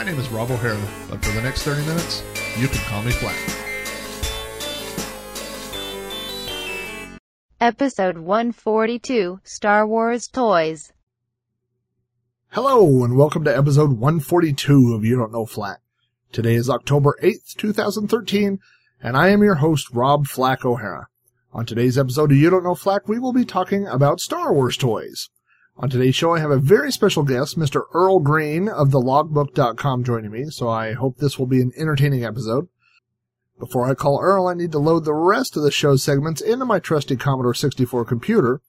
My name is Rob O'Hara, but for the next 30 minutes, you can call me Flack. Episode 142 Star Wars Toys. Hello, and welcome to episode 142 of You Don't Know Flack. Today is October 8th, 2013, and I am your host, Rob Flack O'Hara. On today's episode of You Don't Know Flack, we will be talking about Star Wars toys. On today's show, I have a very special guest, Mr. Earl Green of the logbook.com joining me, so I hope this will be an entertaining episode. Before I call Earl, I need to load the rest of the show segments into my trusty Commodore 64 computer.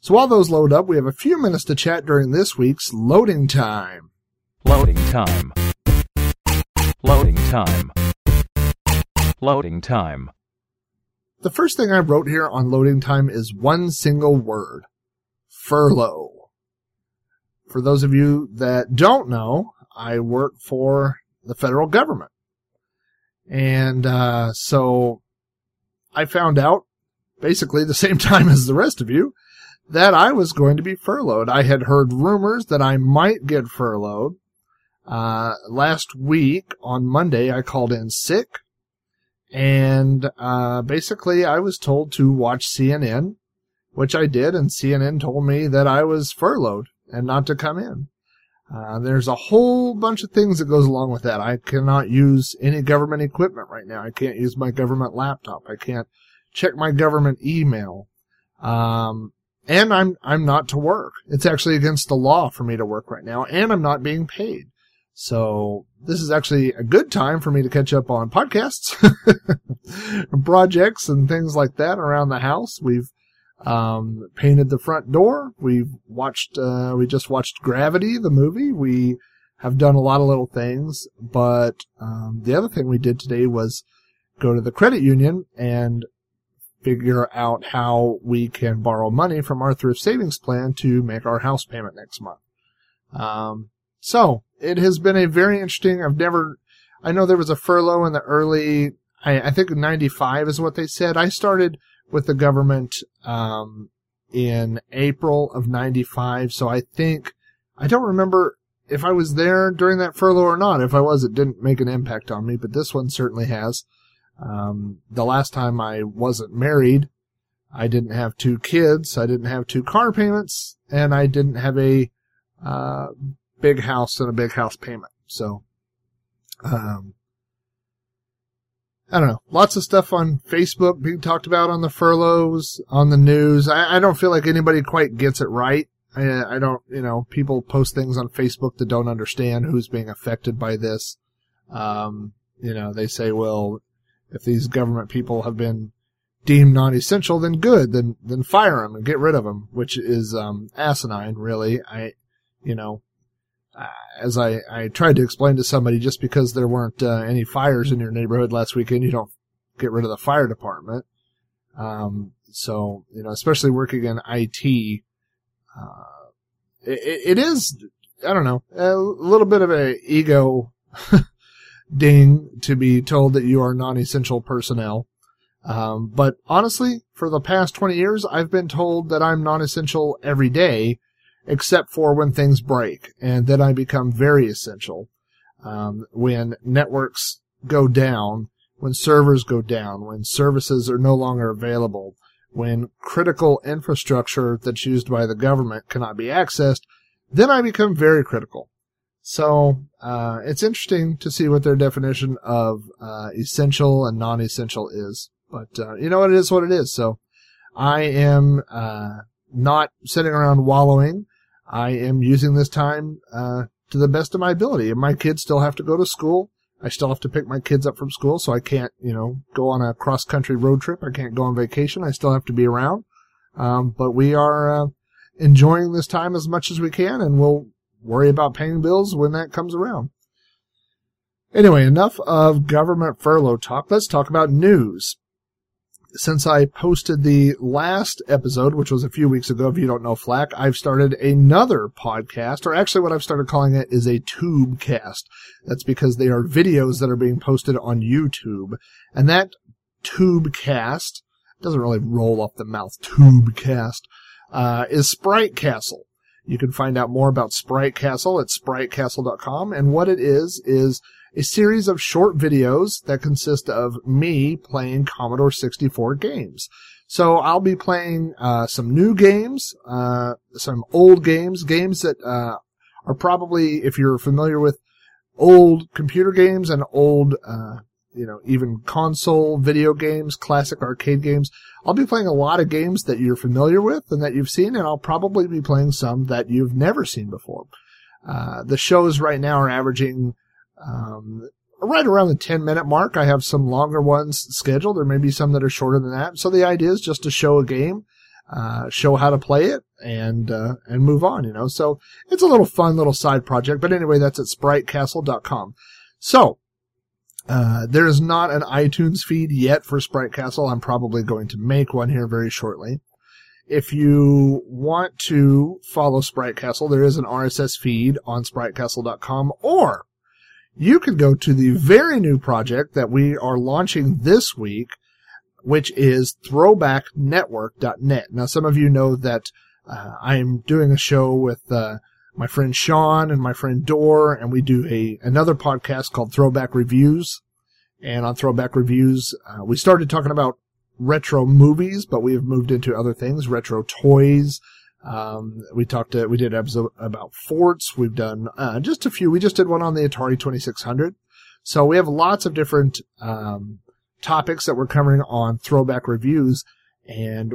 So while those load up, we have a few minutes to chat during this week's loading time. Loading time. Loading time. Loading time. The first thing I wrote here on loading time is one single word. Furlough. For those of you that don't know, I work for the federal government. And, uh, so I found out basically the same time as the rest of you that I was going to be furloughed. I had heard rumors that I might get furloughed. Uh, last week on Monday, I called in sick and, uh, basically I was told to watch CNN, which I did. And CNN told me that I was furloughed and not to come in. Uh, there's a whole bunch of things that goes along with that. I cannot use any government equipment right now. I can't use my government laptop. I can't check my government email. Um, and I'm, I'm not to work. It's actually against the law for me to work right now and I'm not being paid. So this is actually a good time for me to catch up on podcasts, projects and things like that around the house. We've, um, painted the front door. We've watched, uh, we just watched Gravity, the movie. We have done a lot of little things, but, um, the other thing we did today was go to the credit union and figure out how we can borrow money from our thrift savings plan to make our house payment next month. Um, so it has been a very interesting, I've never, I know there was a furlough in the early, I, I think 95 is what they said. I started with the government um, in April of 95. So I think, I don't remember if I was there during that furlough or not. If I was, it didn't make an impact on me, but this one certainly has. Um, the last time I wasn't married, I didn't have two kids, I didn't have two car payments, and I didn't have a uh, big house and a big house payment. So, um, I don't know. Lots of stuff on Facebook being talked about on the furloughs, on the news. I, I don't feel like anybody quite gets it right. I, I don't, you know, people post things on Facebook that don't understand who's being affected by this. Um, you know, they say, well, if these government people have been deemed non-essential, then good, then, then fire them and get rid of them, which is, um, asinine, really. I, you know, as I, I tried to explain to somebody, just because there weren't uh, any fires in your neighborhood last weekend, you don't get rid of the fire department. Um, so, you know, especially working in IT, uh, it, it is, I don't know, a little bit of a ego ding to be told that you are non-essential personnel. Um, but honestly, for the past 20 years, I've been told that I'm non-essential every day except for when things break, and then I become very essential. Um, when networks go down, when servers go down, when services are no longer available, when critical infrastructure that's used by the government cannot be accessed, then I become very critical. So uh, it's interesting to see what their definition of uh, essential and non-essential is. But uh, you know what? It is what it is. So I am uh, not sitting around wallowing. I am using this time uh, to the best of my ability. And my kids still have to go to school. I still have to pick my kids up from school, so I can't, you know, go on a cross country road trip. I can't go on vacation. I still have to be around. Um, but we are uh, enjoying this time as much as we can, and we'll worry about paying bills when that comes around. Anyway, enough of government furlough talk. Let's talk about news. Since I posted the last episode, which was a few weeks ago, if you don't know Flack, I've started another podcast, or actually what I've started calling it is a tube cast. That's because they are videos that are being posted on YouTube. And that tube cast doesn't really roll off the mouth, tube cast, uh, is Sprite Castle. You can find out more about Sprite Castle at spritecastle.com. And what it is, is a series of short videos that consist of me playing Commodore 64 games. So I'll be playing, uh, some new games, uh, some old games, games that, uh, are probably, if you're familiar with old computer games and old, uh, you know, even console video games, classic arcade games. I'll be playing a lot of games that you're familiar with and that you've seen, and I'll probably be playing some that you've never seen before. Uh, the shows right now are averaging, um, right around the 10 minute mark. I have some longer ones scheduled. There may be some that are shorter than that. So the idea is just to show a game, uh, show how to play it and, uh, and move on, you know. So it's a little fun little side project. But anyway, that's at spritecastle.com. So, uh, there is not an iTunes feed yet for Sprite Castle. I'm probably going to make one here very shortly. If you want to follow Sprite Castle, there is an RSS feed on spritecastle.com or you can go to the very new project that we are launching this week, which is throwbacknetwork.net. Now, some of you know that uh, I'm doing a show with uh, my friend Sean and my friend Dor, and we do a another podcast called Throwback Reviews. And on Throwback Reviews, uh, we started talking about retro movies, but we have moved into other things, retro toys. Um, we talked, uh, we did episode about forts. We've done, uh, just a few. We just did one on the Atari 2600. So we have lots of different, um, topics that we're covering on throwback reviews. And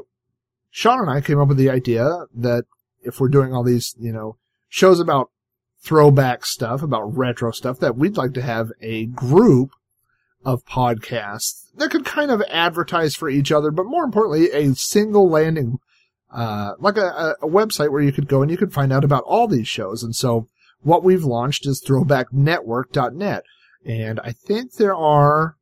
Sean and I came up with the idea that if we're doing all these, you know, shows about throwback stuff, about retro stuff, that we'd like to have a group of podcasts that could kind of advertise for each other, but more importantly, a single landing, uh, like a, a website where you could go and you could find out about all these shows. And so what we've launched is throwbacknetwork.net. And I think there are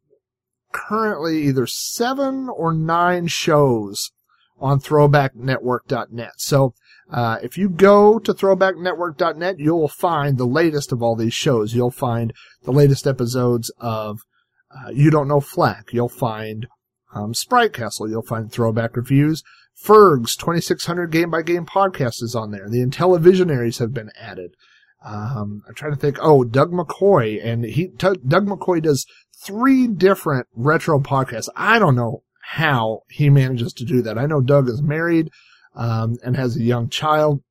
currently either seven or nine shows on throwbacknetwork.net. So, uh, if you go to throwbacknetwork.net, you'll find the latest of all these shows. You'll find the latest episodes of uh, You Don't Know Flack. You'll find um, Sprite Castle. You'll find throwback reviews. Ferg's 2600 game by game podcast is on there. The Intellivisionaries have been added. Um, I'm trying to think. Oh, Doug McCoy, and he Doug McCoy does three different retro podcasts. I don't know how he manages to do that. I know Doug is married um, and has a young child.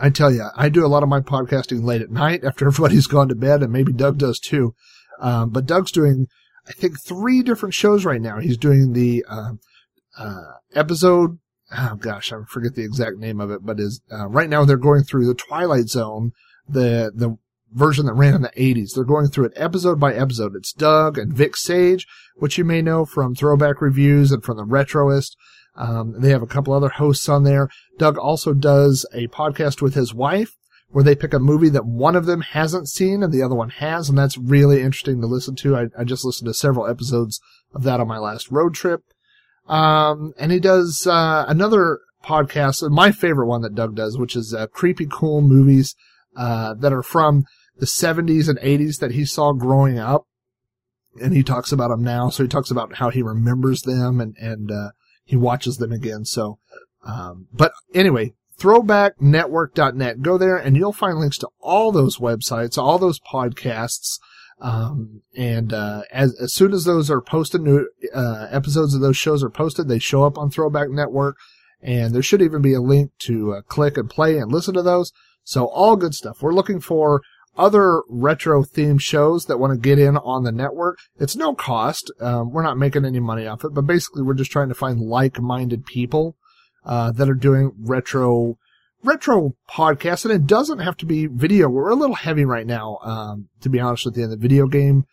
I tell you, I do a lot of my podcasting late at night after everybody's gone to bed, and maybe Doug does too. Um, but Doug's doing, I think, three different shows right now. He's doing the uh, uh, episode. Oh gosh, I forget the exact name of it, but is uh, right now they're going through the Twilight Zone, the the version that ran in the 80s. They're going through it episode by episode. It's Doug and Vic Sage, which you may know from Throwback Reviews and from the Retroist. Um, they have a couple other hosts on there. Doug also does a podcast with his wife where they pick a movie that one of them hasn't seen and the other one has, and that's really interesting to listen to. I, I just listened to several episodes of that on my last road trip. Um, and he does uh, another podcast, my favorite one that Doug does, which is uh, creepy cool movies uh, that are from the 70s and 80s that he saw growing up. And he talks about them now. So he talks about how he remembers them and, and, uh, he watches them again. So, um, but anyway, throwbacknetwork.net. Go there and you'll find links to all those websites, all those podcasts. Um, and, uh, as, as soon as those are posted, new, uh, episodes of those shows are posted, they show up on Throwback Network and there should even be a link to uh, click and play and listen to those. So all good stuff. We're looking for other retro themed shows that want to get in on the network. It's no cost. Um, we're not making any money off it, but basically we're just trying to find like-minded people, uh, that are doing retro, retro podcast, And it doesn't have to be video. We're a little heavy right now, um, to be honest with you, in the video game,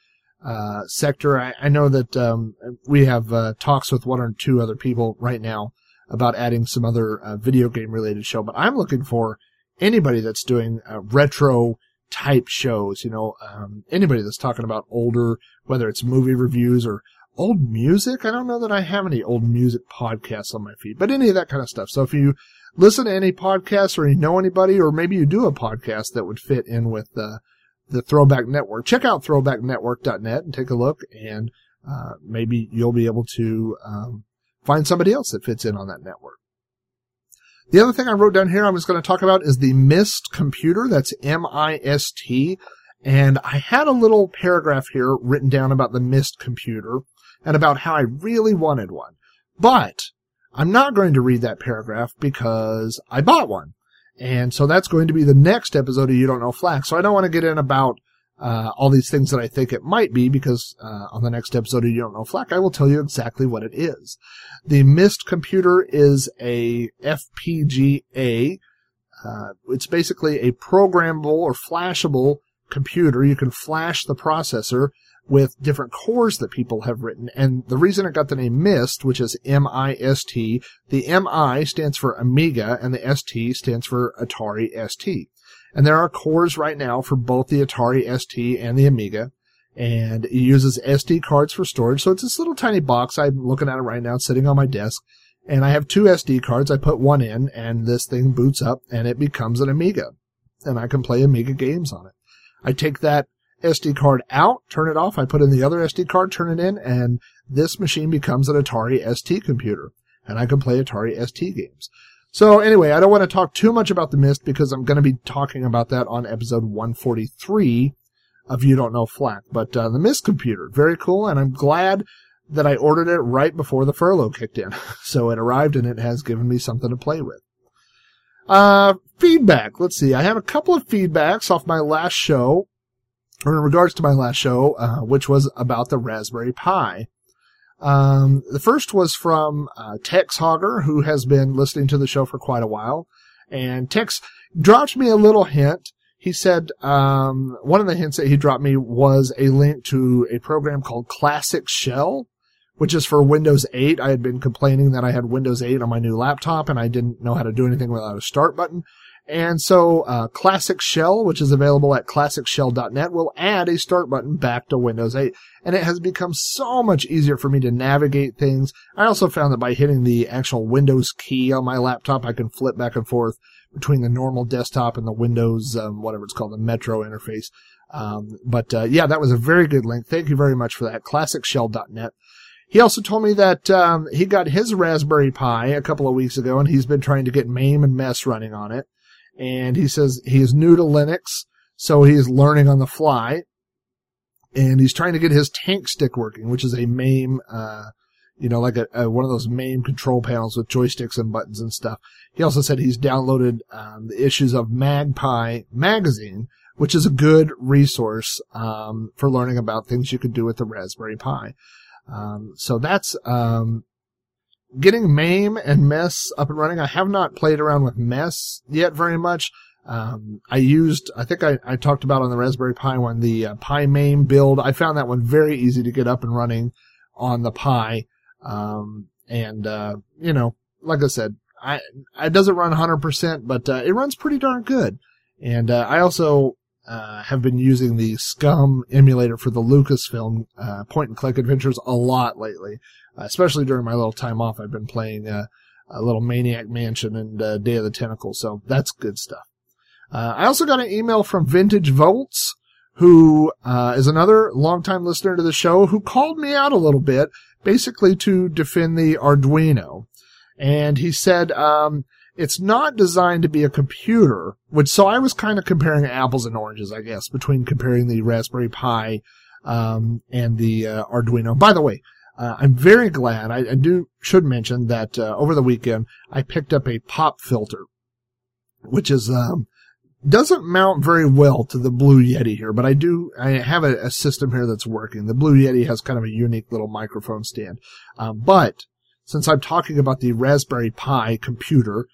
uh, sector. I, I know that, um, we have, uh, talks with one or two other people right now about adding some other, uh, video game related show, but I'm looking for anybody that's doing a retro type shows. You know, um, anybody that's talking about older, whether it's movie reviews or old music. I don't know that I have any old music podcasts on my feed, but any of that kind of stuff. So if you listen to any podcasts or you know anybody, or maybe you do a podcast that would fit in with the the Throwback Network, check out throwbacknetwork.net and take a look, and uh, maybe you'll be able to um, find somebody else that fits in on that network. The other thing I wrote down here I was going to talk about is the MIST computer. That's M-I-S-T. And I had a little paragraph here written down about the MIST computer and about how I really wanted one. But I'm not going to read that paragraph because I bought one. And so that's going to be the next episode of You Don't Know Flack. So I don't want to get in about uh, all these things that I think it might be because uh, on the next episode of You Don't Know Flack, I will tell you exactly what it is. The MIST computer is a FPGA. Uh, it's basically a programmable or flashable computer. You can flash the processor with different cores that people have written. And the reason it got the name MIST, which is M-I-S-T, the M-I stands for Amiga and the S-T stands for Atari ST. And there are cores right now for both the Atari ST and the Amiga. And it uses SD cards for storage. So it's this little tiny box. I'm looking at it right now. Sitting on my desk. And I have two SD cards. I put one in and this thing boots up and it becomes an Amiga. And I can play Amiga games on it. I take that SD card out, turn it off. I put in the other SD card, turn it in, and this machine becomes an Atari ST computer. And I can play Atari ST games. So anyway, I don't want to talk too much about the Mist because I'm going to be talking about that on episode 143 of You Don't Know Flack. But uh, the Mist computer, very cool, and I'm glad that I ordered it right before the furlough kicked in. so it arrived and it has given me something to play with. Uh, feedback. Let's see. I have a couple of feedbacks off my last show, or in regards to my last show, uh, which was about the Raspberry Pi. Um, the first was from uh, Tex Hogger, who has been listening to the show for quite a while. And Tex dropped me a little hint. He said um, one of the hints that he dropped me was a link to a program called Classic Shell, which is for Windows 8. I had been complaining that I had Windows 8 on my new laptop and I didn't know how to do anything without a start button. And so, uh, Classic Shell, which is available at classicshell.net, will add a start button back to Windows 8. And it has become so much easier for me to navigate things. I also found that by hitting the actual Windows key on my laptop, I can flip back and forth between the normal desktop and the Windows, um, whatever it's called, the Metro interface. Um, but, uh, yeah, that was a very good link. Thank you very much for that. classicshell.net. He also told me that um, he got his Raspberry Pi a couple of weeks ago, and he's been trying to get MAME and MESS running on it and he says he is new to Linux, so he is learning on the fly, and he's trying to get his tank stick working, which is a MAME, uh, you know, like a, a, one of those MAME control panels with joysticks and buttons and stuff. He also said he's downloaded um, the issues of MagPi magazine, which is a good resource um, for learning about things you could do with the Raspberry Pi. Um, so that's um, getting MAME and MESS up and running. I have not played around with MESS yet very much. Um, I used, I think I, I talked about on the Raspberry Pi one, the uh, Pi MAME build. I found that one very easy to get up and running on the Pi. Um, and, uh, you know, like I said, I, it doesn't run 100%, but, uh, it runs pretty darn good. And, uh, I also, uh, have been using the SCUMM emulator for the Lucasfilm, uh, point and click adventures a lot lately especially during my little time off. I've been playing uh, a little Maniac Mansion and uh, Day of the Tentacle, so that's good stuff. Uh, I also got an email from Vintage Volts, who uh, is another longtime listener to the show, who called me out a little bit, basically to defend the Arduino. And he said, um, it's not designed to be a computer, which, so I was kind of comparing apples and oranges, I guess, between comparing the Raspberry Pi, um, and the uh, Arduino. By the way, uh, I'm very glad. I, I, do should mention that uh, over the weekend I picked up a pop filter, which is um, doesn't mount very well to the Blue Yeti here, but I do. I have a, a system here that's working. The Blue Yeti has kind of a unique little microphone stand, um, but since I'm talking about the Raspberry Pi computer,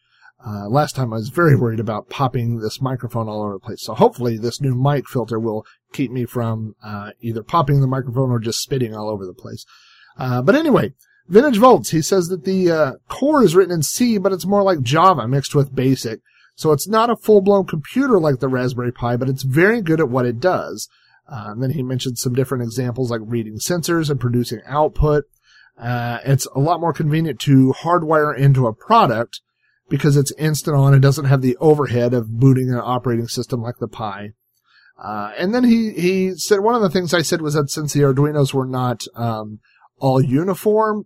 uh, last time I was very worried about popping this microphone all over the place. So hopefully this new mic filter will keep me from uh, either popping the microphone or just spitting all over the place. Uh, but anyway, Vintage Volts, he says that the uh, core is written in C, but it's more like Java mixed with BASIC. So it's not a full blown computer like the Raspberry Pi, but it's very good at what it does. Uh, and then he mentioned some different examples like reading sensors and producing output. Uh, it's a lot more convenient to hardwire into a product because it's instant on. It doesn't have the overhead of booting an operating system like the Pi. Uh, and then he, he said one of the things I said was that since the Arduinos were not, um, all uniform,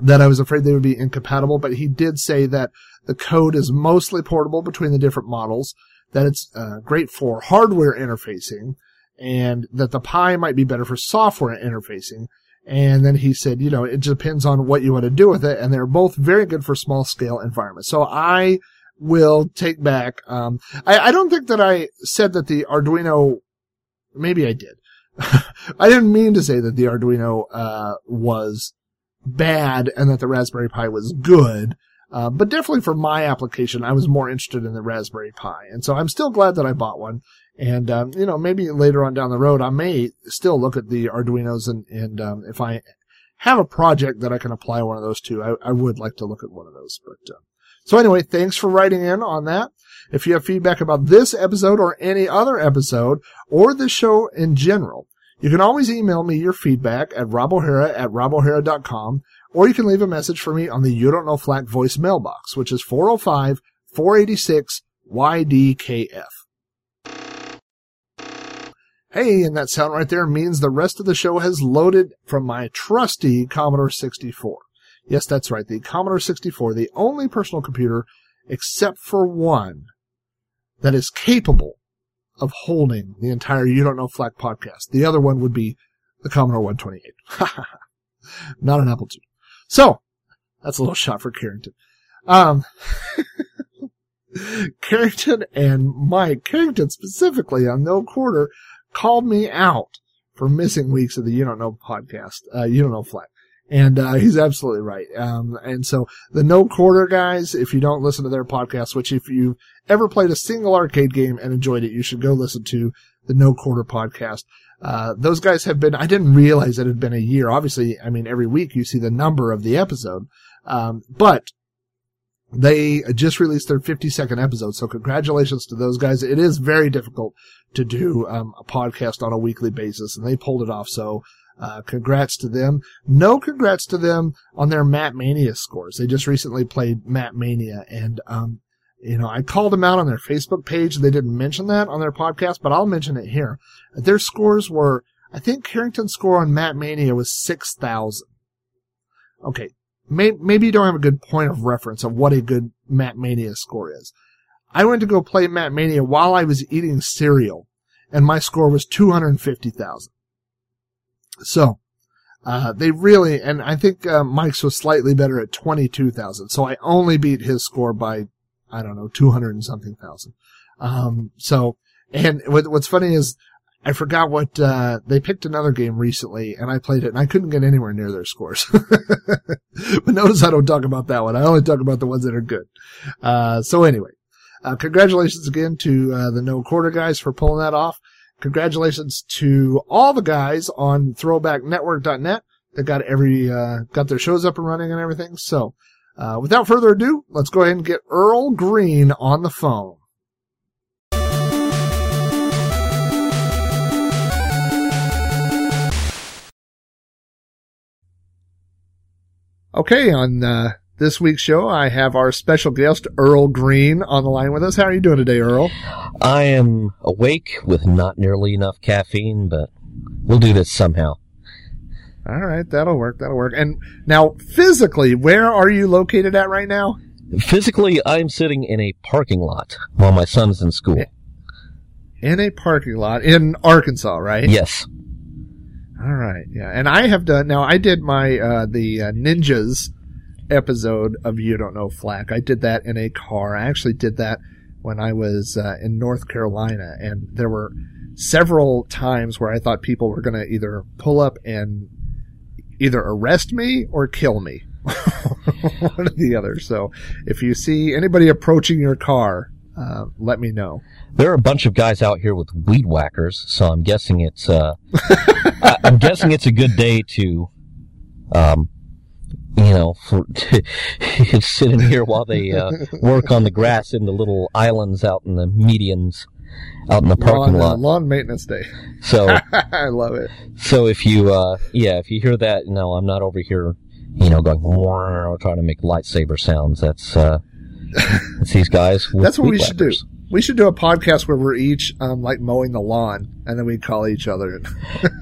that I was afraid they would be incompatible, but he did say that the code is mostly portable between the different models, that it's uh, great for hardware interfacing, and that the Pi might be better for software interfacing. And then he said, you know, it depends on what you want to do with it, and they're both very good for small scale environments. So I will take back. Um, I, I don't think that I said that the Arduino. Maybe I did. I didn't mean to say that the Arduino uh, was bad and that the Raspberry Pi was good. Uh, but definitely for my application, I was more interested in the Raspberry Pi. And so I'm still glad that I bought one. And, um, you know, maybe later on down the road, I may still look at the Arduinos and, and, um, if I have a project that I can apply one of those to, I, I would like to look at one of those. But, uh, so anyway, thanks for writing in on that. If you have feedback about this episode or any other episode or the show in general, you can always email me your feedback at robohara at robohara.com, or you can leave a message for me on the You Don't Know Flack voice mailbox, which is 405 486 YDKF. Hey, and that sound right there means the rest of the show has loaded from my trusty Commodore 64. Yes, that's right, the Commodore 64, the only personal computer, except for one, that is capable of holding the entire You Don't Know Flack podcast. The other one would be the Commodore 128. Not an Apple II. So, that's a little shot for Carrington. Um, Carrington and Mike, Carrington specifically on No Quarter, called me out for missing weeks of the You Don't Know podcast, uh, You Don't Know Flack. And, uh, he's absolutely right. Um, and so the No Quarter guys, if you don't listen to their podcast, which if you've ever played a single arcade game and enjoyed it, you should go listen to the No Quarter podcast. Uh, those guys have been, I didn't realize it had been a year. Obviously, I mean, every week you see the number of the episode. Um, but they just released their 50 second episode. So congratulations to those guys. It is very difficult to do, um, a podcast on a weekly basis and they pulled it off. So, uh, congrats to them. No congrats to them on their Mat Mania scores. They just recently played Mat Mania and, um, you know, I called them out on their Facebook page. They didn't mention that on their podcast, but I'll mention it here. Their scores were, I think Carrington's score on Mat Mania was 6,000. Okay. May, maybe you don't have a good point of reference of what a good Mat Mania score is. I went to go play Mat Mania while I was eating cereal and my score was 250,000. So, uh, they really, and I think, uh, Mike's was slightly better at 22,000. So I only beat his score by I don't know, 200 and something thousand. Um, so, and what, what's funny is I forgot what, uh, they picked another game recently and I played it and I couldn't get anywhere near their scores. but notice I don't talk about that one. I only talk about the ones that are good. Uh, so anyway, uh, congratulations again to, uh, the No Quarter guys for pulling that off. Congratulations to all the guys on throwbacknetwork.net that got every, uh, got their shows up and running and everything. So, uh, without further ado, let's go ahead and get Earl Green on the phone. Okay, on uh, this week's show, I have our special guest, Earl Green, on the line with us. How are you doing today, Earl? I am awake with not nearly enough caffeine, but we'll do this somehow. All right, that'll work. That'll work. And now, physically, where are you located at right now? Physically, I'm sitting in a parking lot while my son's in school. In a parking lot in Arkansas, right? Yes. All right. Yeah. And I have done, now I did my, uh, the uh, Ninjas episode of You Don't Know Flack. I did that in a car. I actually did that when I was uh, in North Carolina and there were several times where I thought people were going to either pull up and either arrest me or kill me. One or the other. So if you see anybody approaching your car, uh, let me know. There are a bunch of guys out here with weed whackers, so I'm guessing it's uh, I- I'm guessing it's a good day to um, you know, for sitting here while they uh, work on the grass in the little islands out in the medians, out in the parking lawn, uh, lot. lawn maintenance day. So, I love it. so if you, uh, yeah, if you hear that, no, I'm not over here, you know, going or trying to make lightsaber sounds. That's uh, that's these guys. That's what we should do. We should do a podcast where we're each um, like mowing the lawn, and then we call each other.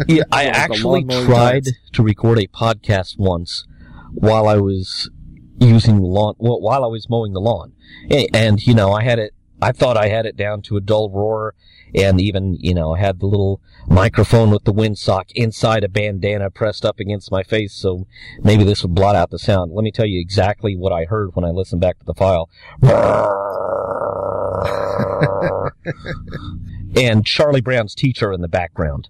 Yeah, I actually tried to record a podcast once while I was using the lawn, well, while I was mowing the lawn. And, you know, I had it, I thought I had it down to a dull roar and even, you know, I had the little microphone with the windsock inside a bandana pressed up against my face so maybe this would blot out the sound. Let me tell you exactly what I heard when I listened back to the file. and Charlie Brown's teacher in the background.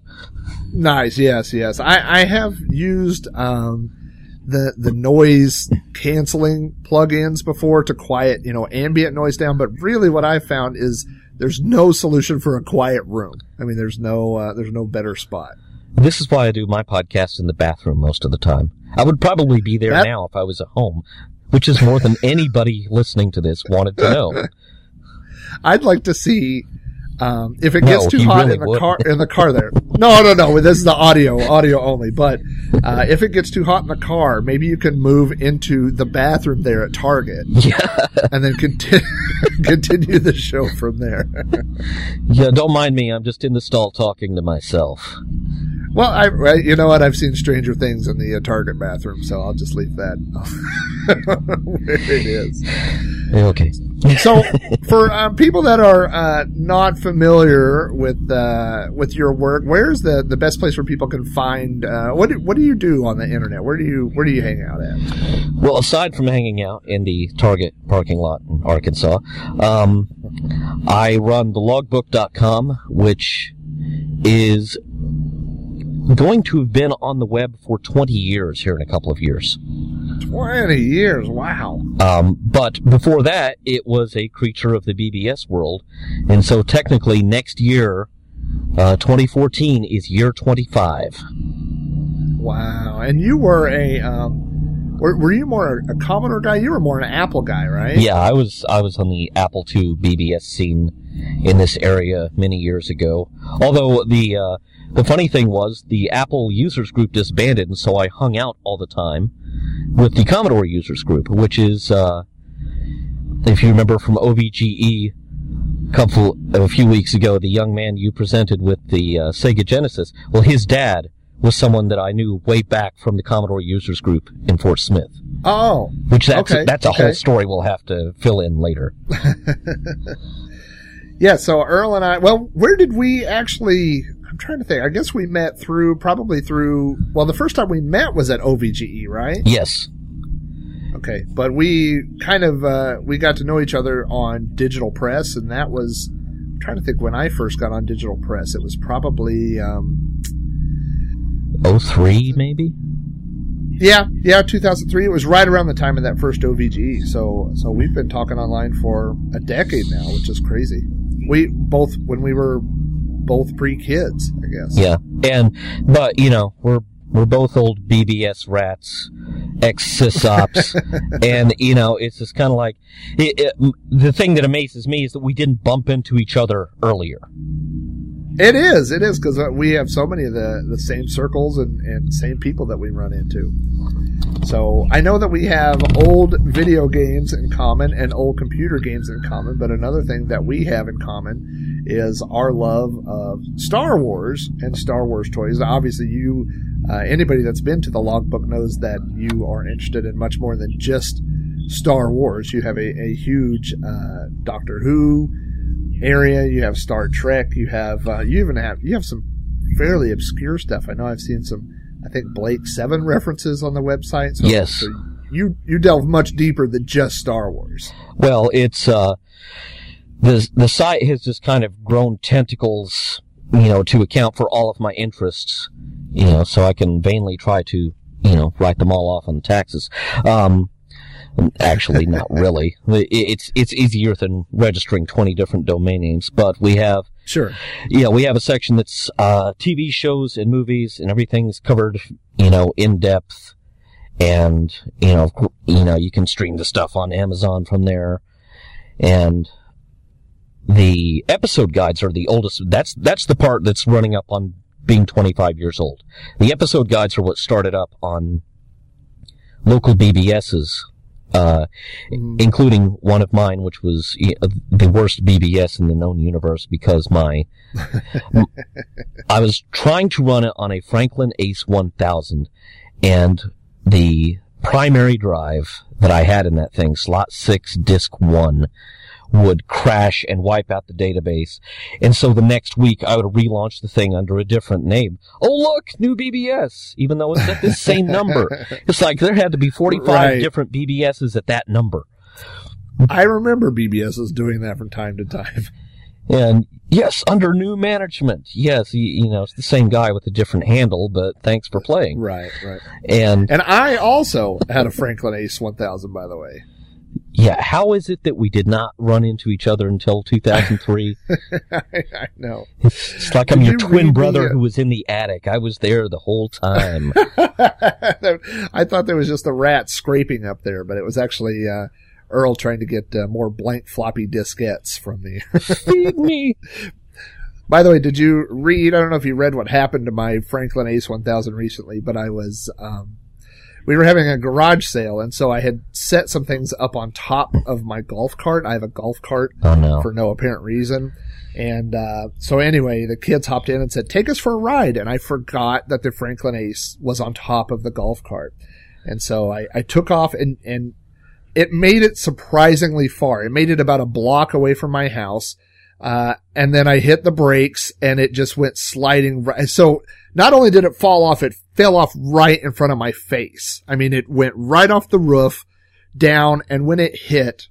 Nice. Yes. Yes. I, I have used um, the the noise canceling plugins before to quiet you know ambient noise down, but really what I found is there's no solution for a quiet room. I mean, there's no uh, there's no better spot. This is why I do my podcast in the bathroom most of the time. I would probably be there That- now if I was at home, which is more than anybody listening to this wanted to know. I'd like to see um, if it No, gets too hot really in the would. car in the car there. No, no, no. This is the audio, audio only. But uh, if it gets too hot in the car, maybe you can move into the bathroom there at Target, Yeah, and then continue continue the show from there. yeah. Don't mind me. I'm just in the stall talking to myself. Well, I, you know what? I've seen Stranger Things in the uh, Target bathroom, so I'll just leave that where it is. Okay. So, for um, people that are uh, not familiar with uh, with your work, where's the, the best place where people can find uh, what do, what do you do on the internet? Where do you where do you hang out at? Well, aside from hanging out in the Target parking lot in Arkansas, um, I run the logbook.com, which is going to have been on the web for 20 years here in a couple of years. Twenty years, wow! Um, but before that, it was a creature of the BBS world. And so technically next year, uh, 2014 is year 25. Wow! And you were a um, were, were you more a Commodore guy? You were more an Apple guy, right? Yeah, I was, I was on the Apple II BBS scene in this area many years ago. Although the, uh, the funny thing was the Apple users group disbanded and so I hung out all the time with the Commodore users group, which is, uh, if you remember from OVGE, a couple a few weeks ago, the young man you presented with the uh, Sega Genesis. Well, his dad was someone that I knew way back from the Commodore users group in Fort Smith. Oh, Which that's Okay, that's a okay. whole story we'll have to fill in later. yeah. So Earl and I. Well, where did we actually? I'm trying to think. I guess we met through probably through. Well, the first time we met was at OVGE, right? Yes. Okay, but we kind of uh, we got to know each other on digital press, and that was. I'm trying to think when I first got on digital press. It was probably. Um, Oh three maybe? Yeah, yeah, 2003. It was right around the time of that first OVGE. So, so we've been talking online for a decade now, which is crazy. We both when we were both pre kids, I guess. Yeah. And but you know, we're we're both old BBS rats, ex sysops, and you know, it's just kind of like it, it, the thing that amazes me is that we didn't bump into each other earlier. It is, it is because we have so many of the the same circles and and same people that we run into. So I know that we have old video games in common and old computer games in common, but another thing that we have in common is our love of Star Wars and Star Wars toys. Obviously, you, uh, anybody that's been to the logbook knows that you are interested in much more than just Star Wars. You have a, a huge uh, Doctor Who area. You have Star Trek. You have uh, you even have you have some fairly obscure stuff. I know I've seen some. I think Blake Seven references on the website. So, Yes. so you you delve much deeper than just Star Wars. Well, it's uh the the site has just kind of grown tentacles, you know, to account for all of my interests, you know, so I can vainly try to, you know, write them all off on the taxes. Um actually not really. It's it's easier than registering 20 different domain names, but we have Sure. yeah, we have a section that's uh, TV shows and movies and everything's covered, you know, in depth. and you know, you know, you can stream the stuff on Amazon from there, and the episode guides are the oldest. That's that's the part that's running up on being 25 years old. The episode guides are what started up on local BBSs, uh, Mm. including one of mine, which was uh, the worst BBS in the known universe because my I was trying to run it on a Franklin Ace 1000, and the primary drive that I had in that thing, slot six, disk one, would crash and wipe out the database. And so the next week I would relaunch the thing under a different name. Oh look, new BBS, even though it's at the same number. It's like there had to be 45 Right. different BBSs at that number. I remember BBSs doing that from time to time. And yes, under new management. Yes, you, you know, it's the same guy with a different handle, but thanks for playing. Right, right. And And I also had a Franklin Ace 1000, by the way. Yeah, how is it that we did not run into each other until 2003? I, I know. it's like I'm your you twin brother the, uh, who was in the attic. I was there the whole time. I thought there was just a rat scraping up there, but it was actually uh, Earl trying to get uh, more blank floppy diskettes from the. Feed me. By the way, did you read? I don't know if you read what happened to my Franklin Ace 1000 recently, but I was. Um, we were having a garage sale, and so I had set some things up on top of my golf cart. I have a golf cart Oh no. for no apparent reason. And uh, so anyway, the kids hopped in and said, "Take us for a ride." And I forgot that the Franklin Ace was on top of the golf cart, and so I, I took off and and it made it surprisingly far. It made it about a block away from my house, uh, and then I hit the brakes and it just went sliding. Right. So not only did it fall off, it fell off right in front of my face. I mean, it went right off the roof down, and when it hit,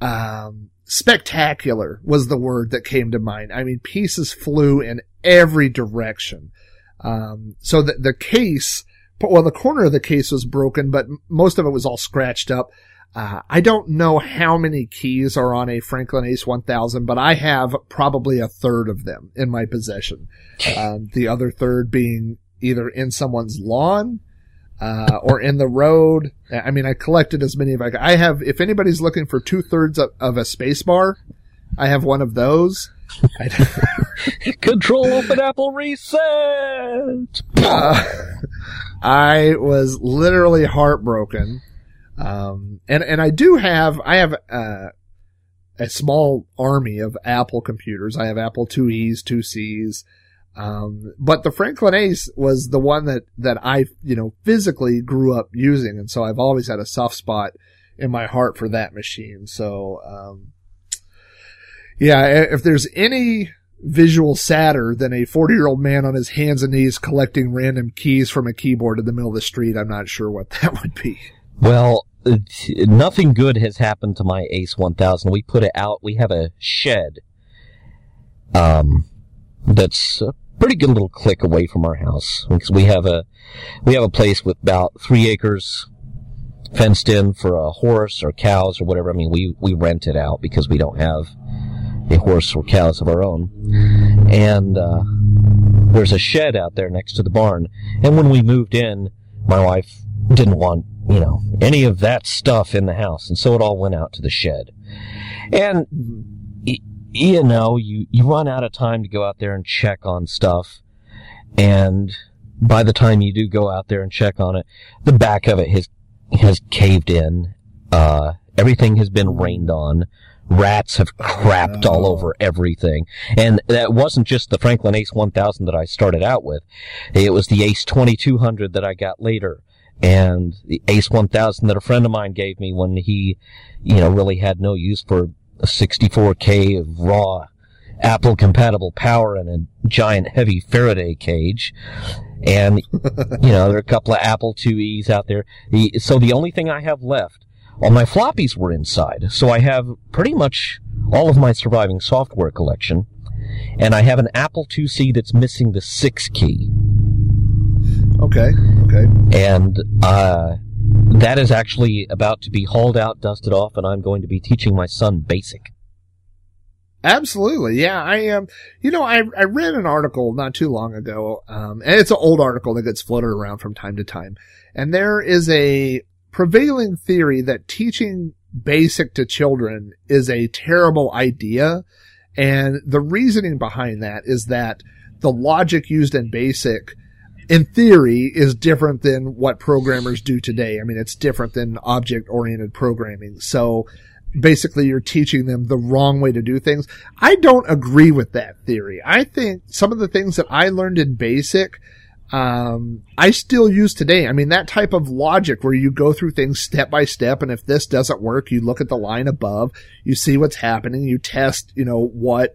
um, spectacular was the word that came to mind. I mean, pieces flew in every direction. Um, so the, the case, well, the corner of the case was broken, but most of it was all scratched up. Uh, I don't know how many keys are on a Franklin Ace 1000, but I have probably a third of them in my possession. Um, the other third being either in someone's lawn, uh, or in the road. I mean, I collected as many as I. I have, if anybody's looking for two thirds of, of a space bar, I have one of those. I, Control open Apple reset. uh, I was literally heartbroken. Um, and, and I do have, I have, uh, a small army of Apple computers. I have Apple 2Es, 2C's. Um, but the Franklin Ace was the one that, that I, you know, physically grew up using. And so I've always had a soft spot in my heart for that machine. So, um, yeah, if there's any visual sadder than a 40 year old man on his hands and knees collecting random keys from a keyboard in the middle of the street, I'm not sure what that would be. Well, nothing good has happened to my Ace 1000. We put it out. We have a shed. Um, that's a pretty good little click away from our house because we have a we have a place with about three acres fenced in for a horse or cows or whatever. I mean, we we rent it out because we don't have a horse or cows of our own, and uh, there's a shed out there next to the barn. And when we moved in, my wife didn't want you know any of that stuff in the house, and so it all went out to the shed. And you know, you you run out of time to go out there and check on stuff, and by the time you do go out there and check on it, the back of it has has caved in. Uh, everything has been rained on. Rats have crapped all over everything. And that wasn't just the Franklin Ace 1000 that I started out with. It was the Ace 2200 that I got later. And the Ace 1000 that a friend of mine gave me when he, you know, really had no use for a 64K of raw Apple compatible power and a giant heavy Faraday cage. And, you know, there are a couple of Apple IIe's out there. The, so the only thing I have left, all my floppies were inside. So I have pretty much all of my surviving software collection. And I have an Apple IIc that's missing the six key. Okay, okay. And, uh, that is actually about to be hauled out, dusted off, and I'm going to be teaching my son basic. Absolutely. Yeah. I am, you know, I, I read an article not too long ago. Um, and it's an old article that gets floated around from time to time. And there is a prevailing theory that teaching basic to children is a terrible idea. And the reasoning behind that is that the logic used in basic in theory is different than what programmers do today. I mean, it's different than object oriented programming. So basically you're teaching them the wrong way to do things. I don't agree with that theory. I think some of the things that I learned in basic, um, I still use today. I mean, that type of logic where you go through things step by step. And if this doesn't work, you look at the line above, you see what's happening, you test, you know, what,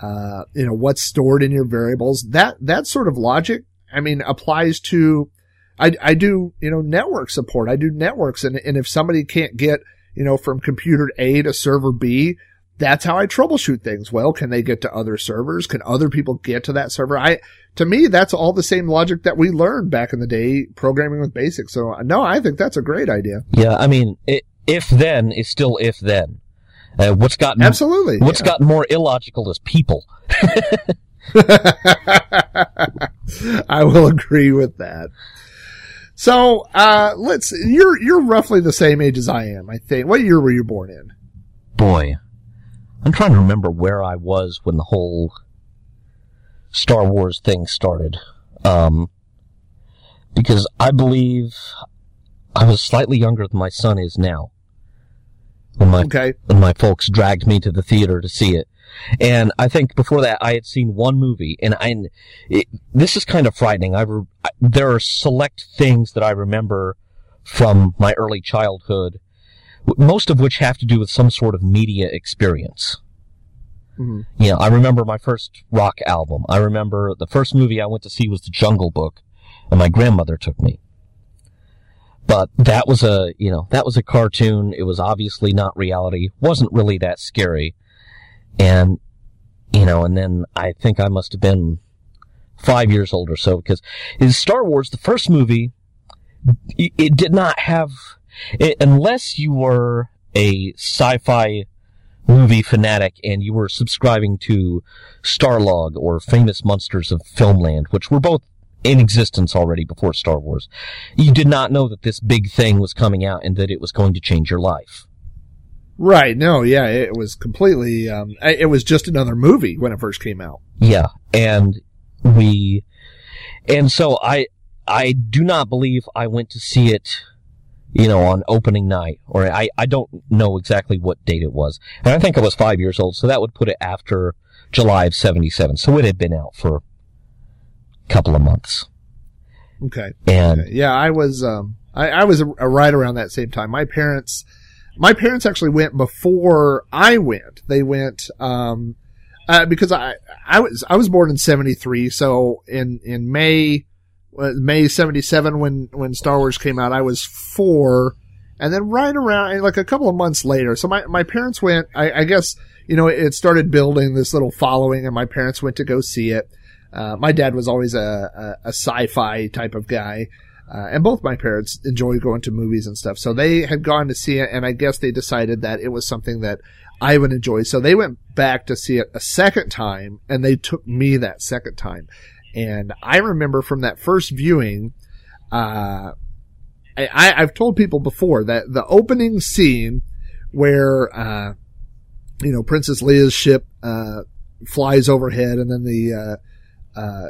uh, you know, what's stored in your variables. That, that sort of logic, I mean, applies to, I, I do, you know, network support. I do networks. And, and if somebody can't get, you know, from computer A to server B, that's how I troubleshoot things. Well, can they get to other servers? Can other people get to that server? I, to me, that's all the same logic that we learned back in the day programming with basic. So no, I think that's a great idea. Yeah, I mean, i if then is still if then. Uh, what's gotten Absolutely. what's yeah. gotten more illogical is people. I will agree with that. So, uh, let's, you're, you're roughly the same age as I am, I think. What year were you born in? Boy, I'm trying to remember where I was when the whole Star Wars thing started. Um, because I believe I was slightly younger than my son is now. When my Okay. when my folks dragged me to the theater to see it. And I think before that I had seen one movie, and I, it, this is kind of frightening. I, re, I there are select things that I remember from my early childhood, most of which have to do with some sort of media experience. Mhm. You know, I remember my first rock album. I remember the first movie I went to see was The Jungle Book, and my grandmother took me. But that was a, you know, that was a cartoon. It was obviously not reality. wasn't really that scary. And, you know, and then I think I must have been five years old or so because in Star Wars, the first movie, it, did not have, it, unless you were a sci-fi movie fanatic and you were subscribing to Starlog or Famous Monsters of Filmland, which were both in existence already before Star Wars, you did not know that this big thing was coming out and that it was going to change your life. Right. No, yeah, it was completely, um, it was just another movie when it first came out. Yeah, and we, and so I, I do not believe I went to see it, you know, on opening night, or I, I don't know exactly what date it was, and I think I was five years old, so that would put it after July of '77, so it had been out for a couple of months, Okay. and Okay. Yeah, I was, um, I, I was right around that same time. My parents, my parents actually went before I went. They went, um, uh, because I, I was, I was born in 73. So in, in May, uh, May 77 when, when Star Wars came out, I was four. And then right around, like a couple of months later, so my, my parents went, I, I guess, you know, it started building this little following and my parents went to go see it. Uh, my dad was always a, a, a sci-fi type of guy. Uh, and both my parents enjoy going to movies and stuff. So they had gone to see it and I guess they decided that it was something that I would enjoy. So they went back to see it a second time and they took me that second time. And I remember from that first viewing, uh, I, I've told people before that the opening scene where, uh, you know, Princess Leia's ship, uh, flies overhead and then the, uh, uh,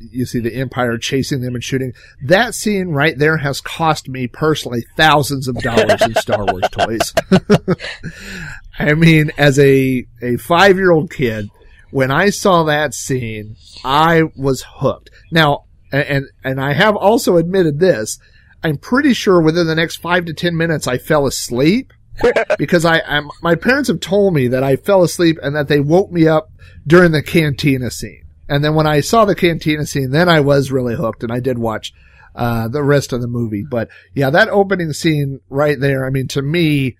you see the Empire chasing them and shooting. That scene right there has cost me personally thousands of dollars in Star Wars toys. I mean, as a, a five year old kid, when I saw that scene, I was hooked. Now, and, and I have also admitted this. I'm pretty sure within the next five to ten minutes I fell asleep because I, I'm, my parents have told me that I fell asleep and that they woke me up during the cantina scene. And then when I saw the cantina scene, then I was really hooked and I did watch, uh, the rest of the movie. But yeah, that opening scene right there, I mean, to me,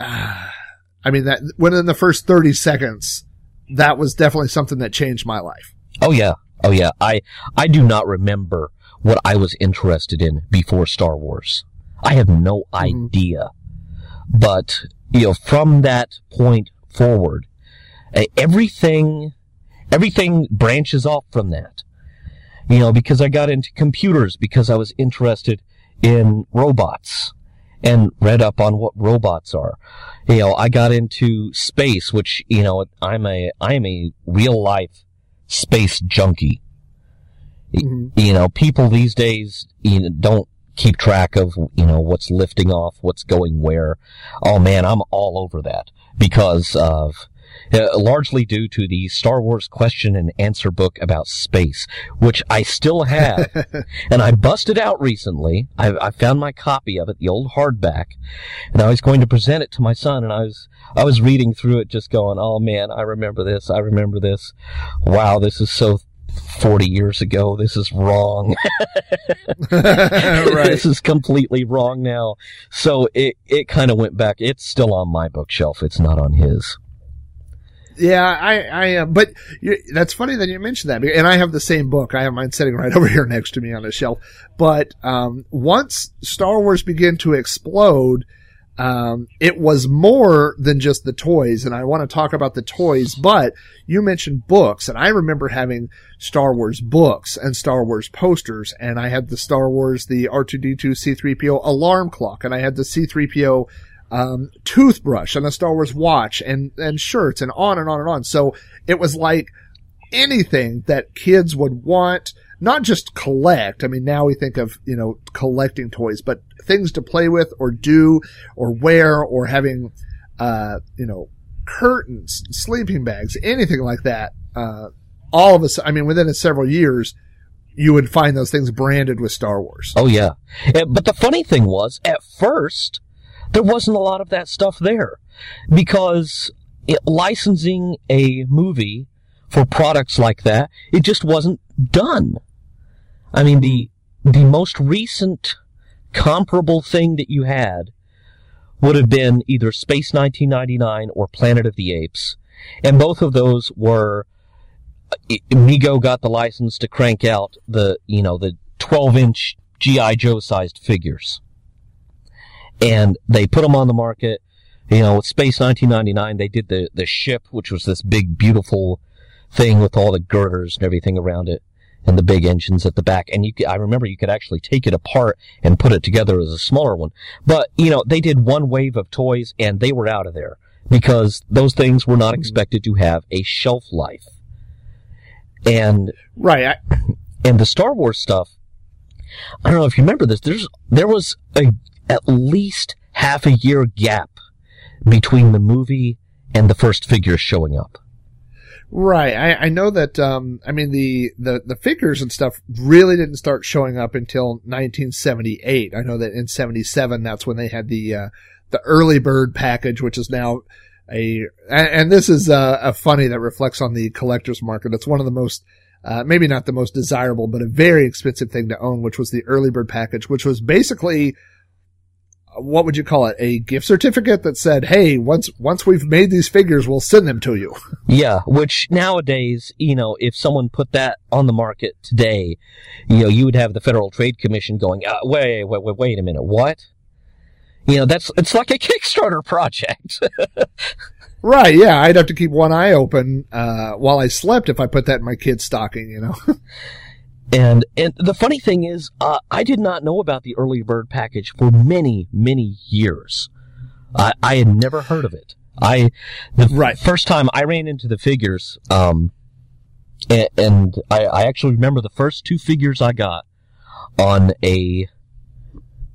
uh, I mean, that within the first 30 seconds, that was definitely something that changed my life. oh yeah, oh yeah, I, I do not remember what I was interested in before Star Wars. I have no Mhm. idea. But, you know, from that point forward, Uh, everything, everything branches off from that. You know, because I got into computers because I was interested in robots and read up on what robots are. You know, I got into space, which, you know, I'm a, I am a real life space junkie. Mhm. You know, people these days, you know, don't keep track of, you know, what's lifting off, what's going where. Oh man, I'm all over that because of, uh, largely due to the Star Wars question and answer book about space, which I still have. and I busted out recently. I, I found my copy of it, the old hardback, and I was going to present it to my son. And I was I was reading through it, just going, "Oh man, I remember this. I remember this. Wow, this is so." 40 years ago. This is wrong. right. this is completely wrong now. So it, it kind of went back. It's still on my bookshelf. It's not on his. Yeah, I, I, uh, but you, that's funny that you mentioned that. And I have the same book. I have mine sitting right over here next to me on a shelf. But, um, once Star Wars began to explode, um, it was more than just the toys. And I want to talk about the toys, but you mentioned books and I remember having Star Wars books and Star Wars posters. And I had the Star Wars, the R2D2 C3PO alarm clock and I had the C3PO um, toothbrush and a Star Wars watch and, and shirts and on and on and on. So it was like anything that kids would want, not just collect. I mean, now we think of, you know, collecting toys, but things to play with or do or wear or having, uh, you know, curtains, sleeping bags, anything like that. Uh, all of us, I mean, within several years, you would find those things branded with Star Wars. Oh yeah. Uh, But the funny thing was, at first, there wasn't a lot of that stuff there because it, licensing a movie for products like that, it just wasn't done. I mean, the, the most recent comparable thing that you had would have been either Space 1999 or Planet of the Apes. And both of those were, uh, I- Mego got the license to crank out the, you know, the 12 inch G.I. Joe sized figures. And they put them on the market. You know, with Space 1999, they did the, the ship, which was this big, beautiful thing with all the girders and everything around it and the big engines at the back. And you could, I remember you could actually take it apart and put it together as a smaller one. But, you know, they did one wave of toys and they were out of there because those things were not expected to have a shelf life. And Right. I, and the Star Wars stuff, I don't know if you remember this. There's there was a at least half a year gap between the movie and the first figures showing up. Right. I, I know that, um, I mean, the, the, the figures and stuff really didn't start showing up until 1978. I know that in 77, that's when they had the, uh, the early bird package, which is now a, and, this is, uh, a funny that reflects on the collector's market. It's one of the most, uh, maybe not the most desirable, but a very expensive thing to own, which was the early bird package, which was basically, what would you call it? A gift certificate that said, Hey, once, once we've made these figures, we'll send them to you. Yeah, which nowadays, you know, if someone put that on the market today, you know, you would have the Federal Trade Commission going, uh, wait, wait, wait, wait a minute, what? You know, that's it's like a Kickstarter project. Right, yeah, I'd have to keep one eye open uh, while I slept if I put that in my kid's stocking, you know. And and the funny thing is, uh, I did not know about the early bird package for many many years. I I had never heard of it. I the Right. first time I ran into the figures, um, and, and I, I actually remember the first two figures I got on a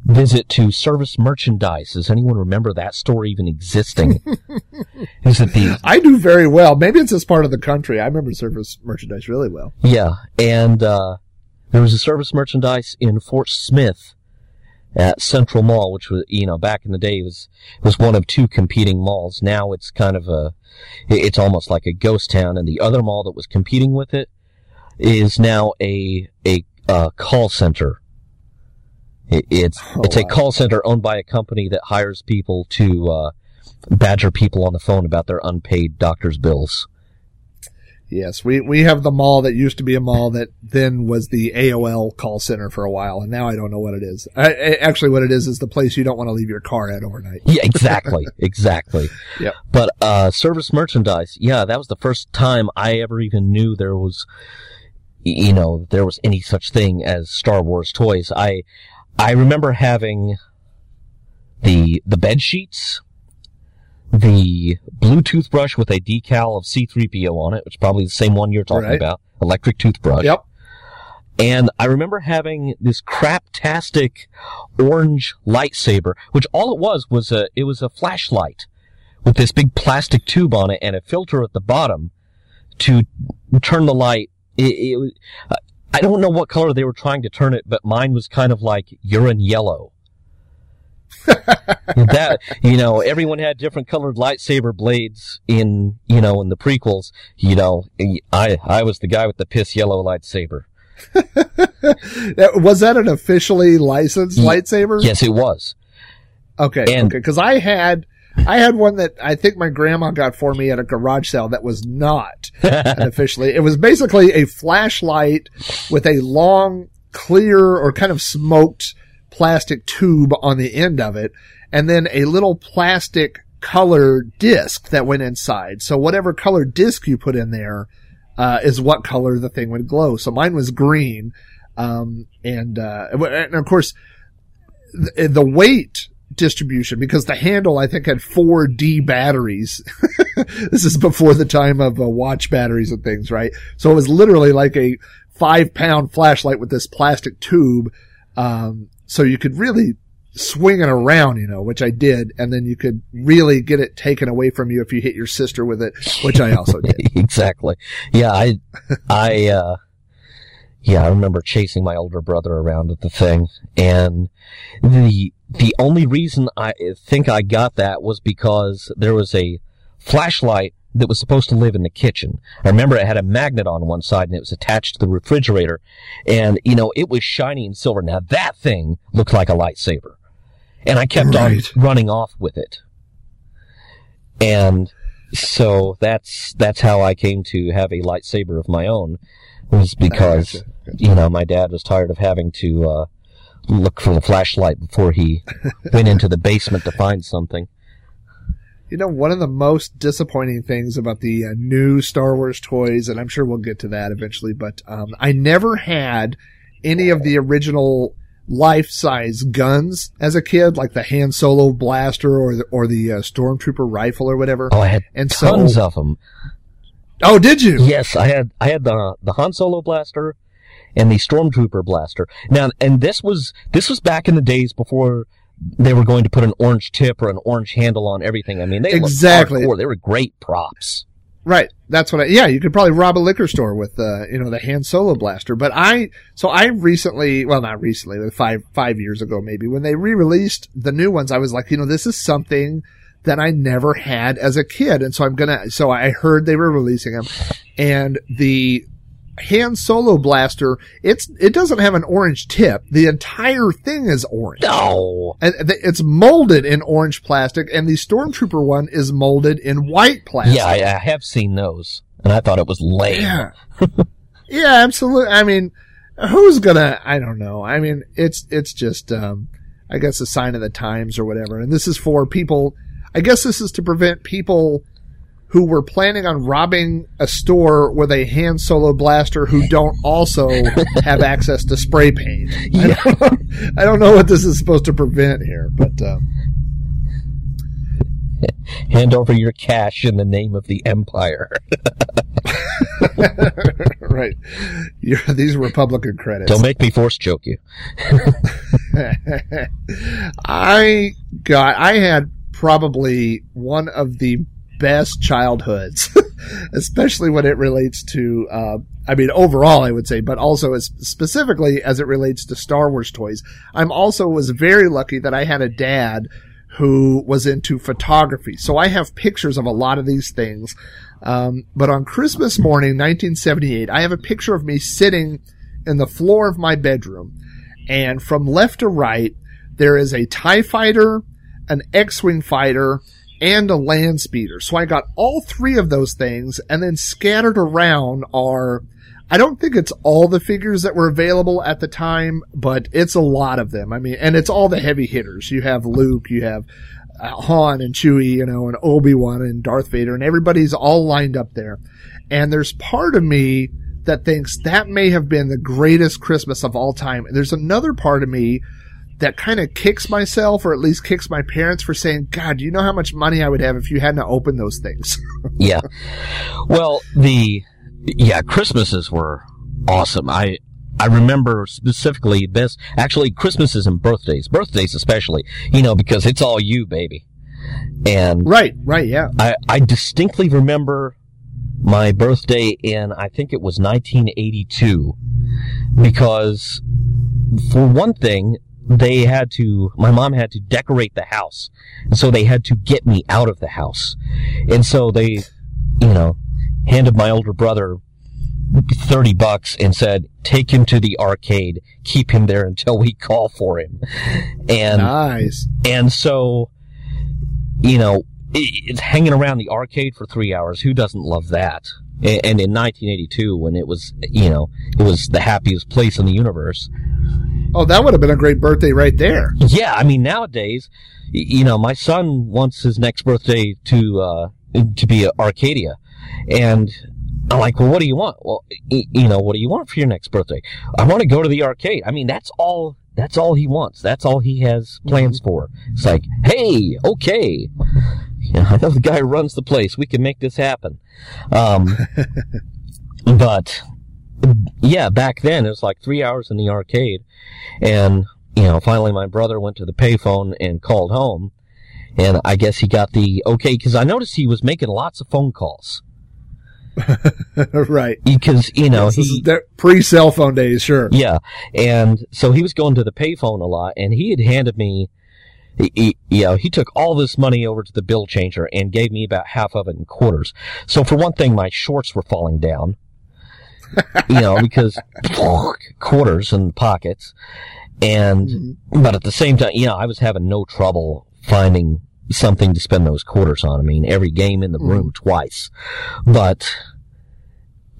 visit to service merchandise. Does anyone remember that store even existing? Is it the I do very well. Maybe it's this part of the country. I remember service merchandise really well. Yeah, and uh, there was a service merchandise in Fort Smith at Central Mall, which was you know back in the day was was one of two competing malls. Now it's kind of a it's almost like a ghost town, and the other mall that was competing with it is now a a uh, call center. It, it's Oh, it's a call center owned by a company that hires people to uh, badger people on the phone about their unpaid doctor's bills. Yes, we, we have the mall that used to be a mall that then was the AOL call center for a while, and now I don't know what it is. I, I- actually, what it is is the place you don't want to leave your car at overnight. Yeah, exactly, exactly. Yep. But uh, service merchandise, yeah, that was the first time I ever even knew there was, you know, there was any such thing as Star Wars toys. I, I remember having the the bed sheets, the blue toothbrush with a decal of C3PO on it, which is probably the same one you're talking Right. about, electric toothbrush. Yep. And I remember having this craptastic orange lightsaber, which all it was was a it was a flashlight with this big plastic tube on it and a filter at the bottom to turn the light. It, it, was- I don't know what color they were trying to turn it, but mine was kind of like urine yellow. that you know, everyone had different colored lightsaber blades in you know in the prequels. You know, I I was the guy with the piss yellow lightsaber. That- Was that an officially licensed lightsaber? Yes, it was. Okay. And- okay. Because I had, I had one that I think my grandma got for me at a garage sale that was not officially. It was basically a flashlight with a long, clear or kind of smoked plastic tube on the end of it, and then a little plastic color disc that went inside. So whatever color disc you put in there, uh, is what color the thing would glow. So mine was green. Um, and, uh, and of course, the, the weight distribution because the handle I think had four D batteries. this is before the time of uh, watch batteries and things, right? So it was literally like a five pound flashlight with this plastic tube. Um, so you could really swing it around, you know, which I did. And then you could really get it taken away from you if you hit your sister with it, which I also did. exactly. Yeah, I, I, uh, yeah, I remember chasing my older brother around with the thing, and the the only reason I think I got that was because there was a flashlight that was supposed to live in the kitchen. I remember it had a magnet on one side and it was attached to the refrigerator, and you know it was shiny and silver. Now that thing looked like a lightsaber, and I kept Right. on running off with it, and so that's that's how I came to have a lightsaber of my own was because Gotcha. you know my dad was tired of having to uh, look for the flashlight before he went into the basement to find something. You know, one of the most disappointing things about the uh, new Star Wars toys, and I'm sure we'll get to that eventually, but um, I never had any of the original life-size guns as a kid, like the Han Solo blaster or the, or the uh, Stormtrooper rifle or whatever. Oh, I had And so- tons of them. Oh, did you? Yes, I had I had the the Han Solo blaster and the Stormtrooper blaster. Now, and this was this was back in the days before they were going to put an orange tip or an orange handle on everything. I mean, they Exactly. They were great props. Right. That's what I, yeah, you could probably rob a liquor store with, uh, you know, the Han Solo blaster. But I, so I recently, well, not recently, five, five years ago maybe, when they re-released the new ones, I was like, you know, this is something that I never had as a kid. And so I'm gonna, so I heard they were releasing them and the Han Solo blaster, it's, it doesn't have an orange tip. The entire thing is orange. No, And it's molded in orange plastic and the Stormtrooper one is molded in white plastic. yeah, I, I have seen those, and I thought it was lame. Yeah. yeah, absolutely. I mean, who's gonna, I don't know. I mean, it's, it's just, um, I guess a sign of the times or whatever. And this is for people, I guess this is to prevent people who were planning on robbing a store with a Han Solo blaster who don't also have access to spray paint. I, don't, I don't know what this is supposed to prevent here, but, um, Hand over your cash in the name of the Empire. right. You're, these Republican credits. Don't make me force choke you. I got, I had probably one of the best childhoods, especially when it relates to, uh, I mean, overall, I would say, but also as specifically as it relates to Star Wars toys. I'm also was very lucky that I had a dad who was into photography. So I have pictures of a lot of these things. Um, but on Christmas morning, 1978, I have a picture of me sitting in the floor of my bedroom and from left to right, there is a TIE fighter, an X-Wing fighter, and a land speeder. So I got all three of those things and then scattered around are, I don't think it's all the figures that were available at the time, but it's a lot of them. I mean, and it's all the heavy hitters. You have Luke, you have uh, Han and Chewie, you know, and Obi-Wan and Darth Vader and everybody's all lined up there. And there's part of me that thinks that may have been the greatest Christmas of all time. And there's another part of me that kind of kicks myself or at least kicks my parents for saying, God, do you know how much money I would have if you hadn't opened those things? yeah. Well, the yeah Christmases were awesome. I I remember specifically this. Actually, Christmases and birthdays, birthdays especially. You know, because it's all you, baby. And right, right, yeah. I I distinctly remember my birthday in I think it was 1982 because for one thing they had to my mom had to decorate the house. And so they had to get me out of the house. And so they you know handed my older brother 30 bucks and said take him to the arcade. Keep him there until we call for him. And nice. and so you know it's hanging around the arcade for three hours. Who doesn't love that and in 1982 when it was you know it was the happiest place in the universe Oh, that would have been a great birthday right there. Yeah, I mean nowadays, you know, my son wants his next birthday to uh, to be Arcadia, and I'm like, well, what do you want? Well, you know, what do you want for your next birthday? I want to go to the arcade. I mean, that's all. That's all he wants. That's all he has plans mm-hmm. for. It's like, hey, okay. Yeah, I know the guy runs the place. We can make this happen. Um, but yeah, back then it was like three hours in the arcade, and you know, finally my brother went to the payphone and called home, and I guess he got the okay because I noticed he was making lots of phone calls. right. Because you know yes, he pre cell phone days, sure. Yeah, and so he was going to the payphone a lot, and he had handed me. He, he, you know, he took all this money over to the bill changer and gave me about half of it in quarters. So for one thing, my shorts were falling down you know, because quarters and pockets. And, mm-hmm. but at the same time, you know, I was having no trouble finding something to spend those quarters on. I mean, every game in the room mm-hmm. twice. But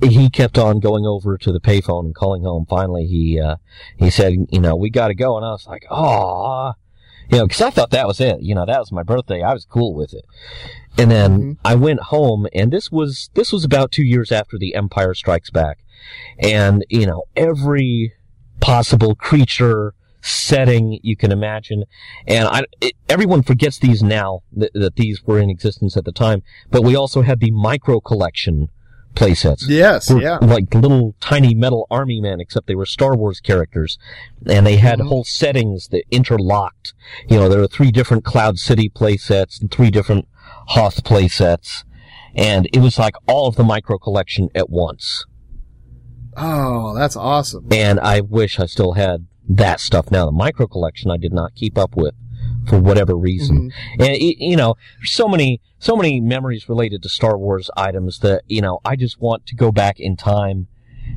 he kept on going over to the payphone and calling home. Finally, he, uh, he said, you know, we gotta go. And I was like, oh, you know, cause I thought that was it. You know, that was my birthday. I was cool with it. And then mm-hmm. I went home and this was, this was about two years after the Empire Strikes Back. And, you know, every possible creature, setting you can imagine. And I, it, everyone forgets these now that, that, these were in existence at the time. But we also had the micro collection playsets. Yes, yeah. Like little tiny metal army men, except they were Star Wars characters. And they had mm-hmm. whole settings that interlocked. You know, there were three different Cloud City playsets and three different Hoth playsets. And it was like all of the micro collection at once. Oh, that's awesome. And I wish I still had that stuff now. The micro collection I did not keep up with for whatever reason. Mm-hmm. And you know, there's so many so many memories related to Star Wars items that, you know, I just want to go back in time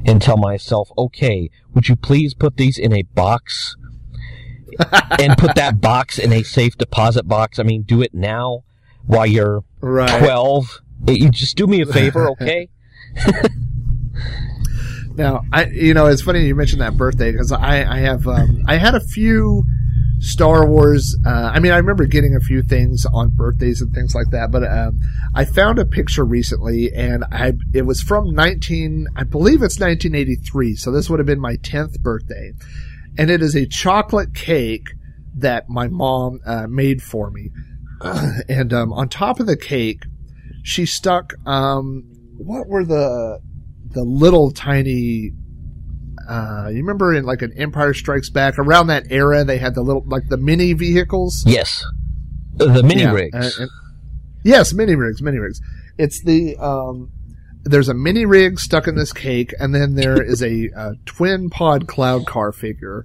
and tell myself, "Okay, would you please put these in a box?" and put that box in a safe deposit box. I mean, do it now while you're right. 12. You just do me a favor, okay? Now, I you know it's funny you mentioned that birthday because I I have um, I had a few Star Wars. Uh, I mean, I remember getting a few things on birthdays and things like that. But um, I found a picture recently, and I it was from nineteen. I believe it's nineteen eighty three. So this would have been my tenth birthday, and it is a chocolate cake that my mom uh, made for me. and um, on top of the cake, she stuck um, what were the the little tiny uh, you remember in like an Empire Strikes Back around that era they had the little like the mini vehicles. Yes, the mini yeah, rigs. And, and, yes, mini rigs, mini rigs. It's the um, there's a mini rig stuck in this cake, and then there is a, a twin pod cloud car figure.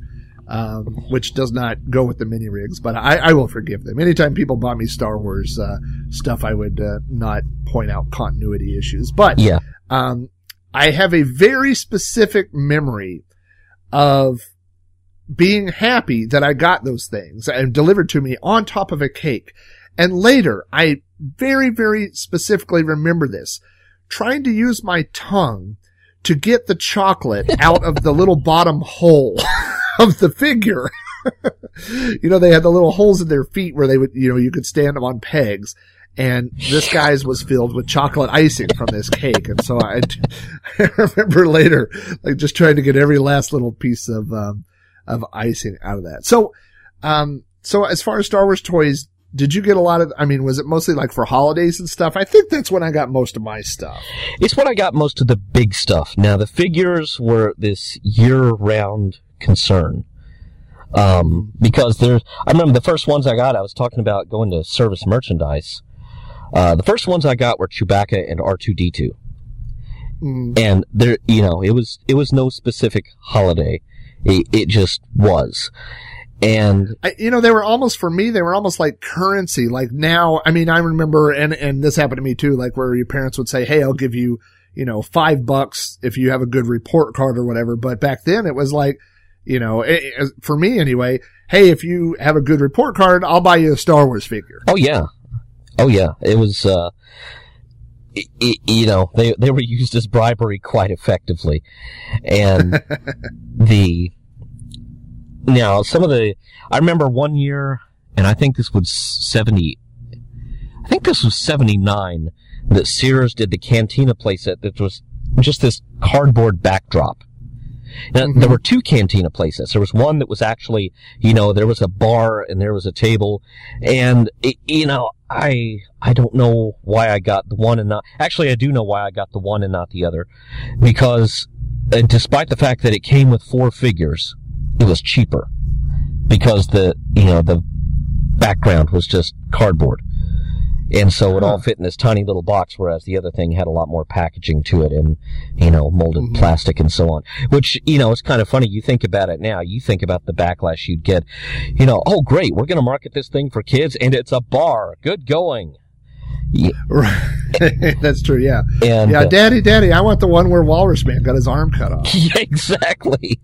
Um, which does not go with the mini rigs, but I, I will forgive them. Anytime people bought me Star Wars uh, stuff, I would uh, not point out continuity issues. But yeah, um, I have a very specific memory of being happy that I got those things and delivered to me on top of a cake. And later, I very, very specifically remember this, trying to use my tongue to get the chocolate out of the little bottom hole of the figure. you know, they had the little holes in their feet where they would, you know, you could stand them on pegs. And this guy's was filled with chocolate icing from this cake. And so I, I remember later, like just trying to get every last little piece of, um, of icing out of that. So, um, so as far as Star Wars toys, did you get a lot of, I mean, was it mostly like for holidays and stuff? I think that's when I got most of my stuff. It's when I got most of the big stuff. Now, the figures were this year-round concern. Um, because there's, I remember the first ones I got, I was talking about going to service merchandise. Uh, the first ones I got were Chewbacca and R2D2. Mm. And there, you know, it was, it was no specific holiday. It, it just was. And I, you know, they were almost for me, they were almost like currency. Like now, I mean, I remember, and, and this happened to me too, like where your parents would say, Hey, I'll give you, you know, five bucks if you have a good report card or whatever. But back then it was like, you know, it, it- for me anyway, Hey, if you have a good report card, I'll buy you a Star Wars figure. Oh yeah, oh yeah. It was, uh, i i you know, they they were used as bribery quite effectively, and the now some of the I remember one year, and I think this was seventy. I think this was seventy nine that Sears did the Cantina playset that was just this cardboard backdrop. Now, Mhm. There were two Cantina places. There was one that was actually, you know, there was a bar and there was a table, and it, you know, I I don't know why I got the one and not. Actually, I do know why I got the one and not the other, because uh, despite the fact that it came with four figures, it was cheaper because the you know the background was just cardboard. And so it all fit in this tiny little box, whereas the other thing had a lot more packaging to it and, you know, molded Mhm. plastic and so on. Which, you know, it's kind of funny. You think about it now. You think about the backlash you'd get. You know, oh great, we're going to market this thing for kids and it's a bar. Good going. Right. That's true. Yeah. And, Yeah. uh, Daddy, daddy, I want the one where Walrus Man got his arm cut off. Yeah, exactly.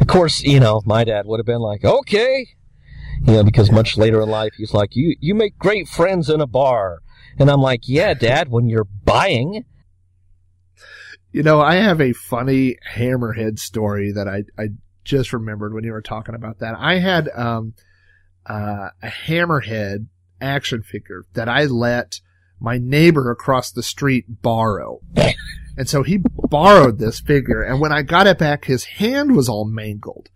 of course, you know, my dad would have been like, okay. You know, because much later in life, he's like, you, you make great friends in a bar. And I'm like, yeah, dad, when you're buying. You know, I have a funny hammerhead story that I, I just remembered when you were talking about that. I had, um, uh, a hammerhead action figure that I let my neighbor across the street borrow. And so he borrowed this figure and when I got it back, his hand was all mangled.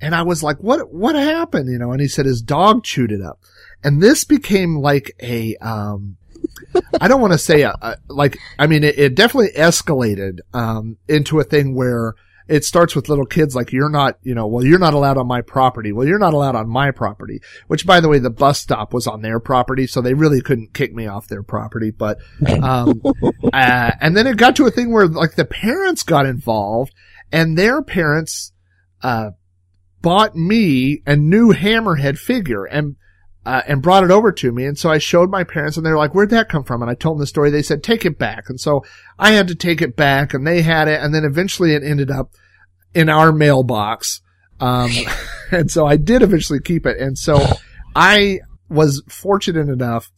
And I was like, what, what happened? You know, and he said his dog chewed it up. And this became like a, um, I don't want to say a, a like, I mean, it, it definitely escalated, um, into a thing where it starts with little kids like, you're not, you know, well, you're not allowed on my property. Well, you're not allowed on my property, which by the way, the bus stop was on their property. So they really couldn't kick me off their property. But, um, uh, and then it got to a thing where like the parents got involved and their parents, uh, bought me a new hammerhead figure and uh, and brought it over to me. And so I showed my parents and they're like, where'd that come from? And I told them the story. They said, take it back. And so I had to take it back and they had it. And then eventually it ended up in our mailbox. Um, and so I did eventually keep it. And so I was fortunate enough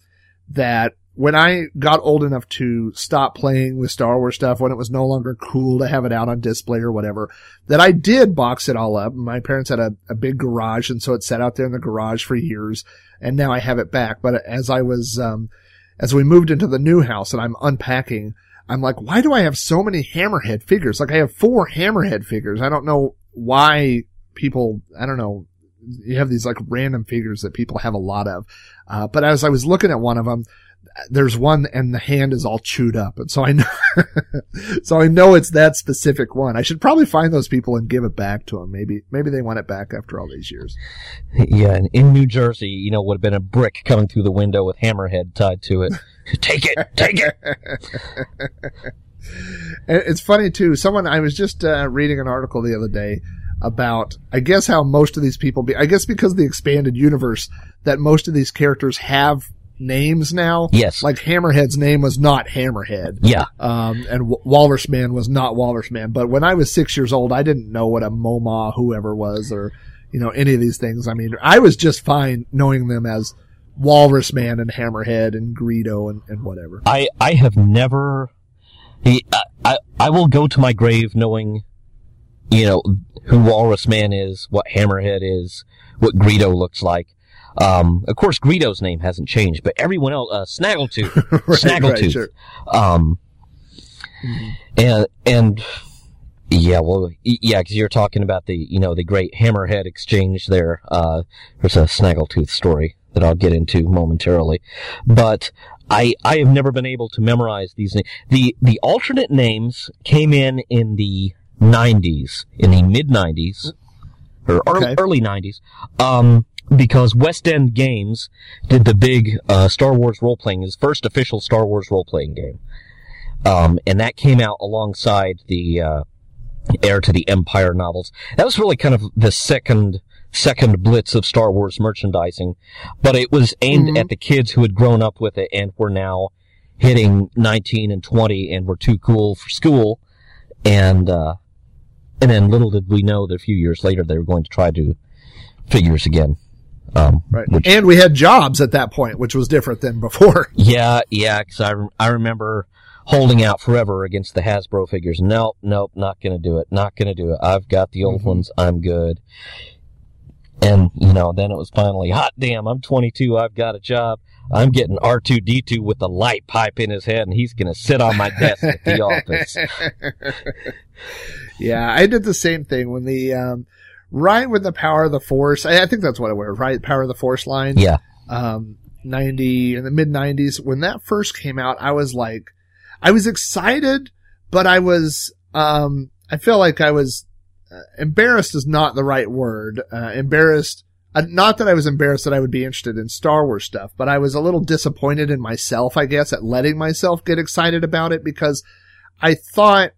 that when I got old enough to stop playing with Star Wars stuff, when it was no longer cool to have it out on display or whatever, that I did box it all up. My parents had a, a big garage, and so it sat out there in the garage for years, and now I have it back. But as I was, um, as we moved into the new house and I'm unpacking, I'm like, why do I have so many Hammerhead figures? Like I have four Hammerhead figures. I don't know why people, I don't know, you have these like random figures that people have a lot of. Uh, but as I was looking at one of them, there's one and the hand is all chewed up. And so I know, so I know it's that specific one. I should probably find those people and give it back to them. Maybe, maybe they want it back after all these years. Yeah, and in New Jersey, you know, would have been a brick coming through the window with hammerhead tied to it. take it, take it. It's funny too. Someone, I was just uh, reading an article the other day about, I guess how most of these people be, I guess because of the expanded universe that most of these characters have names now. Yes. Like Hammerhead's name was not Hammerhead. Yeah, Um, and w- Walrus Man was not Walrus Man. But when I was six years old, I didn't know what a Momaw whoever was or, you know, any of these things. I mean, I was just fine knowing them as Walrus Man and Hammerhead and Greedo and, and whatever. I I have never. He, I, I I will go to my grave knowing, you know, who Walrus Man is, what Hammerhead is, what Greedo looks like. Um, of course, Greedo's name hasn't changed, but everyone else, uh, Snaggletooth, Right, Snaggletooth. right, sure. Um, and and yeah, well, yeah, because you're talking about the you know the great Hammerhead exchange there. Uh, there's a Snaggletooth story that I'll get into momentarily, but I I have never been able to memorize these names. The the alternate names came in in the 90s, in the mid 90s, or early, Okay. early 90s. Um, because West End Games did the big uh, Star Wars role playing, his first official Star Wars role playing game. Um, and that came out alongside the uh, Heir to the Empire novels. That was really kind of the second second blitz of Star Wars merchandising, but it was aimed Mhm. at the kids who had grown up with it and were now hitting 19 and 20 and were too cool for school. And uh, and then little did we know that a few years later they were going to try to figures again. Um, Right. Which, And we had jobs at that point, which was different than before. yeah, yeah, because I, rem- I remember holding out forever against the Hasbro figures. Nope, nope, not gonna do it. Not gonna do it. I've got the old Mhm. ones. I'm good. And, you know, then it was finally, hot damn, I'm 22. I've got a job. I'm getting R2D2 with a light pipe in his head and he's gonna sit on my desk at the office. yeah, I did the same thing when the, um, right when the Power of the Force, I, I think that's what it was, right? Power of the Force line. Yeah. um, 90 in the mid 90s when that first came out i was like i was excited but i was um i feel like i was uh, embarrassed is not the right word uh, embarrassed uh, not that i was embarrassed that i would be interested in star wars stuff but i was a little disappointed in myself i guess at letting myself get excited about it because i thought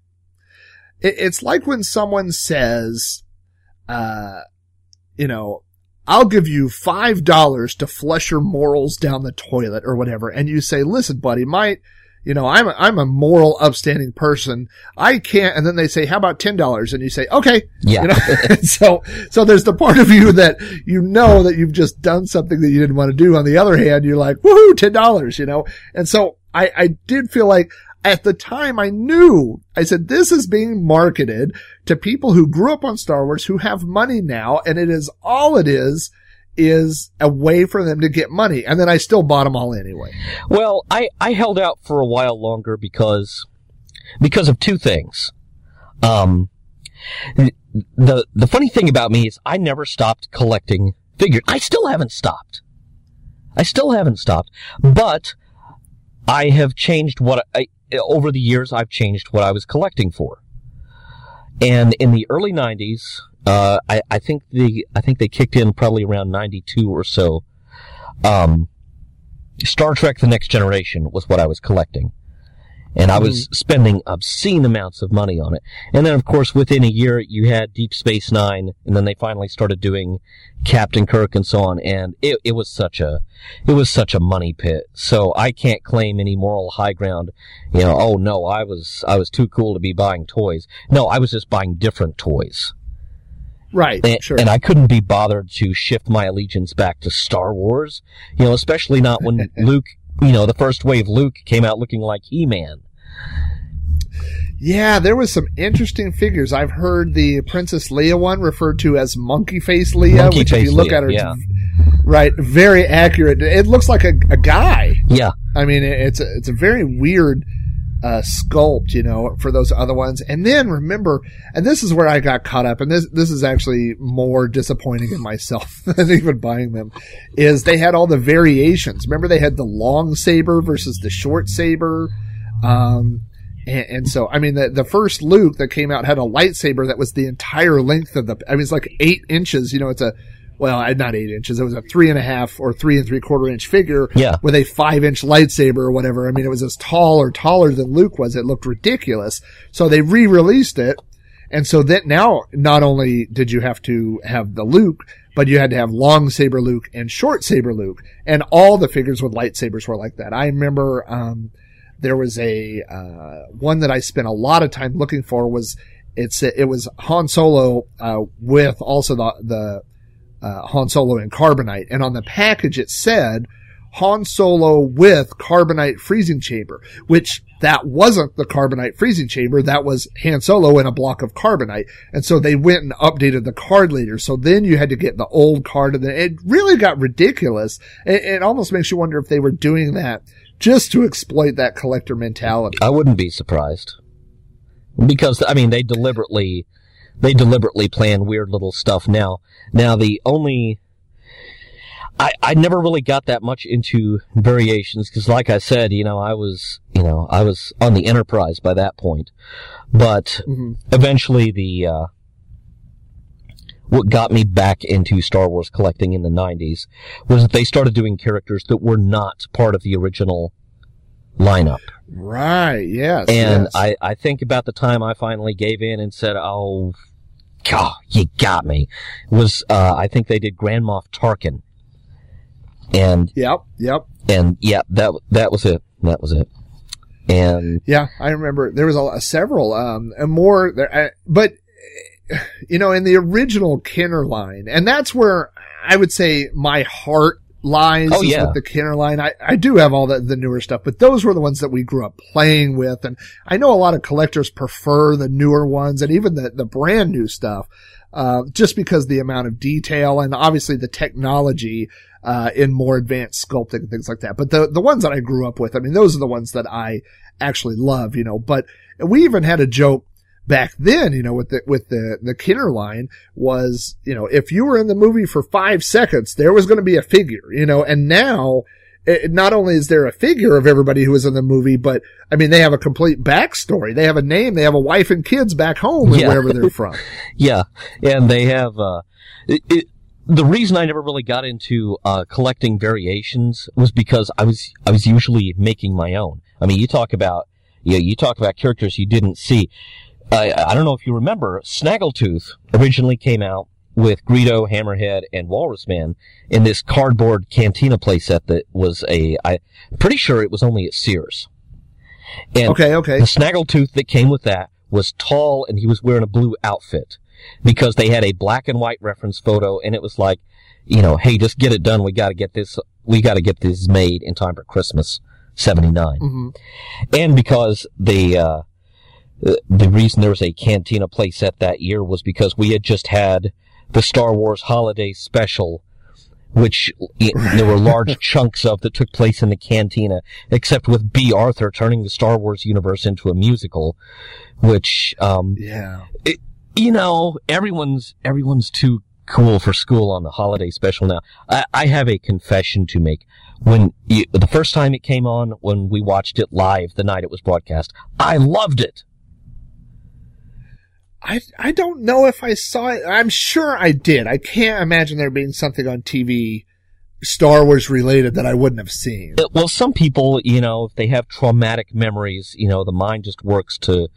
it, it's like when someone says uh you know I'll give you five dollars to flush your morals down the toilet or whatever. And you say, listen, buddy, my, you know, I'm a, I'm a moral, upstanding person. I can't. And then they say, how about ten dollars? And you say, okay. Yeah. You know, so, so there's the part of you that you know that you've just done something that you didn't want to do. On the other hand, you're like, woohoo, ten dollars, you know? And so I, I did feel like at the time I knew, I said, this is being marketed to people who grew up on Star Wars who have money now. And it is all it is, is a way for them to get money. And then I still bought them all anyway. Well, I, I held out for a while longer because because of two things. Um, the the funny thing about me is I never stopped collecting figures. I still haven't stopped. I still haven't stopped, but I have changed what I over the years. I've changed what I was collecting for. And in the early '90s, uh, I, I think the I think they kicked in probably around '92 or so. Um, Star Trek: The Next Generation was what I was collecting. And I was hmm. spending obscene amounts of money on it. And then, of course, within a year, you had Deep Space Nine, and then they finally started doing Captain Kirk and so on. And it, it was such a, it was such a money pit. So I can't claim any moral high ground. You know, oh no, I was, I was too cool to be buying toys. No, I was just buying different toys. Right. And, sure. and I couldn't be bothered to shift my allegiance back to Star Wars. You know, especially not when Luke, you know, the first wave Luke came out looking like He-Man. Yeah, there was some interesting figures. I've heard the Princess Leia one referred to as monkey face Leia, Monkey which if you look Leia, at her, yeah. right, very accurate. It looks like a, a guy. Yeah. I mean, it's a, it's a very weird uh, sculpt, you know, for those other ones. And then remember, and this is where I got caught up, and this this is actually more disappointing in myself than even buying them. Is they had all the variations. Remember, they had the long saber versus the short saber. Um, and, and so, I mean, the, the first Luke that came out had a lightsaber that was the entire length of the, I mean, it's like eight inches, you know, it's a, well, not eight inches. It was a three and a half or three and three quarter inch figure Yeah. with a five inch lightsaber or whatever. I mean, it was as tall or taller than Luke was. It looked ridiculous. So they re-released it. And so that now, not only did you have to have the Luke, but you had to have long saber Luke and short saber Luke. And all the figures with lightsabers were like that. I remember, um, there was a, uh, one that I spent a lot of time looking for was, it's, it was Han Solo, uh, with also the, the, uh, Han Solo and Carbonite. And on the package it said Han Solo with carbonite freezing chamber, which that wasn't the carbonite freezing chamber. That was Han Solo in a block of carbonite. And so they went and updated the card later. So then you had to get the old card and then it really got ridiculous. It, it almost makes you wonder if they were doing that just to exploit that collector mentality. I wouldn't be surprised. Because, I mean, they deliberately, they deliberately plan weird little stuff now. Now, the only, I, I never really got that much into variations because, like I said, you know, I was, you know, I was on the Enterprise by that point. But Mhm. eventually the, uh, what got me back into Star Wars collecting in the 90s was that they started doing characters that were not part of the original lineup. Right. Yes. And yes. I, I think about the time I finally gave in and said, "Oh, God, you got me." Was uh, I think they did Grand Moff Tarkin, and Yep. Yep. and yeah, that that was it. That was it. And Yeah, I remember there was a, several, um, and more there, uh, but, you know, in the original Kenner line, and that's where I would say my heart lies Oh, yeah. with the Kenner line. I, I do have all the, the newer stuff, but those were the ones that we grew up playing with. And I know a lot of collectors prefer the newer ones and even the, the brand new stuff, uh, just because the amount of detail and obviously the technology, uh, in more advanced sculpting and things like that. But the, the ones that I grew up with, I mean, those are the ones that I actually love, you know, but we even had a joke back then, you know, with the, with the, the Kenner line was, you know, if you were in the movie for five seconds, there was going to be a figure, you know, and now, it, not only is there a figure of everybody who was in the movie, but I mean, they have a complete backstory. They have a name. They have a wife and kids back home and Yeah. wherever they're from. yeah, and they have uh, it, it, the reason I never really got into uh, collecting variations was because I was I was usually making my own. I mean, you talk about you know, you talk about characters you didn't see. I I don't know if you remember, Snaggletooth originally came out with Greedo, Hammerhead, and Walrus Man in this cardboard Cantina playset that was a I pretty sure it was only at Sears. And Okay. Okay. the snaggletooth that came with that was tall and he was wearing a blue outfit because they had a black and white reference photo and it was like, you know, hey, just get it done. We got to get this, we got to get this made in time for Christmas 79. hmm And because the, uh, the reason there was a Cantina playset that year was because we had just had the Star Wars Holiday Special, which y- there were large chunks of that took place in the Cantina, except with Bea Arthur turning the Star Wars universe into a musical, which, um, Yeah. you know, everyone's everyone's too cool for school on the holiday special now. I, I have a confession to make. When you, the first time it came on, when we watched it live the night it was broadcast, I loved it. I I don't know if I saw it. I'm sure I did. I can't imagine there being something on TV Star Wars related that I wouldn't have seen. Uh, Well, some people, you know, if they have traumatic memories, you know, the mind just works to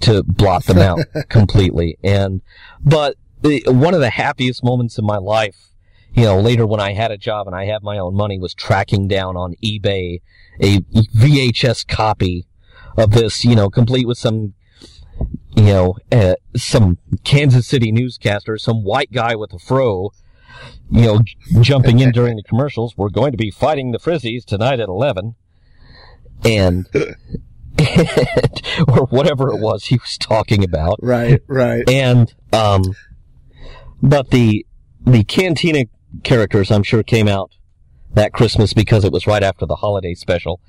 to blot them out completely. And but the, one of the happiest moments in my life, you know, later when I had a job and I had my own money, was tracking down on eBay a VHS copy of this, you know, complete with some. You know, uh, some Kansas City newscaster, some white guy with a fro, you know, jumping in during the commercials. We're going to be fighting the Frizzies tonight at 11. And, or whatever it was he was talking about. Right, right. And, um, but the, the Cantina characters, I'm sure, came out that Christmas because it was right after the holiday special.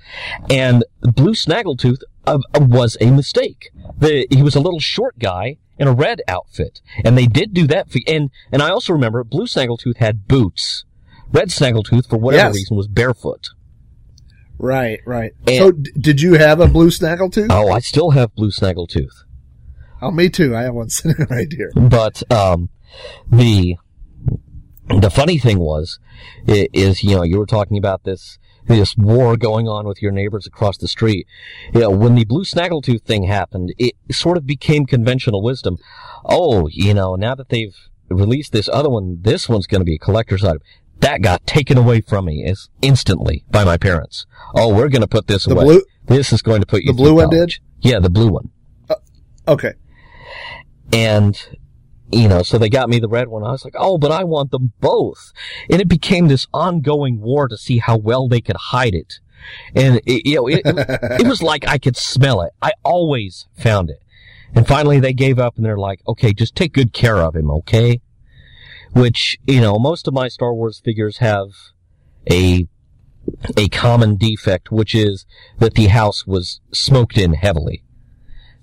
And Blue Snaggletooth uh, was a mistake. The, he was a little short guy in a red outfit. And they did do that. For, and, and I also remember Blue Snaggletooth had boots. Red Snaggletooth, for whatever Yes. reason, was barefoot. Right, right. And- so, d- did you have a blue snaggletooth? Oh, I still have Blue Snaggletooth. Oh, me too. I have one sitting right here. But um, the the funny thing was, is you know you were talking about this this war going on with your neighbors across the street. You know when the blue snaggletooth thing happened, it sort of became conventional wisdom. Oh, you know now that they've released this other one, this one's going to be a collector's item. That got taken away from me is instantly by my parents. Oh, we're going to put this The away. blue. This is going to put you. The blue one did? Yeah, the blue one uh, Okay. and you know, so they got me the red one. I was like, oh, but I want them both. And it became this ongoing war to see how well they could hide it. And it, you know, it, it was like I could smell it. I always found it. And finally they gave up and they're like, okay, just take good care of him, okay? Which, you know, most of my Star Wars figures have a, a common defect, which is that the house was smoked in heavily.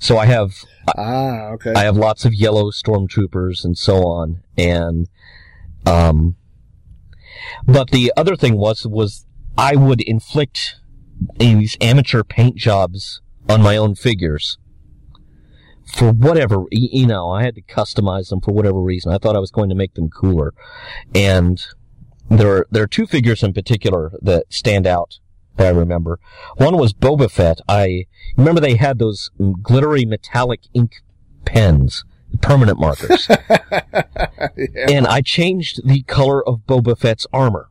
So I have, Ah, okay. I have lots of yellow stormtroopers and so on. And, um, but the other thing was, was I would inflict these amateur paint jobs on my own figures. For whatever, you know, I had to customize them for whatever reason. I thought I was going to make them cooler. And there are, there are two figures in particular that stand out I remember. One was Boba Fett. I remember they had those mm, glittery metallic ink pens, permanent markers. And I changed the color of Boba Fett's armor.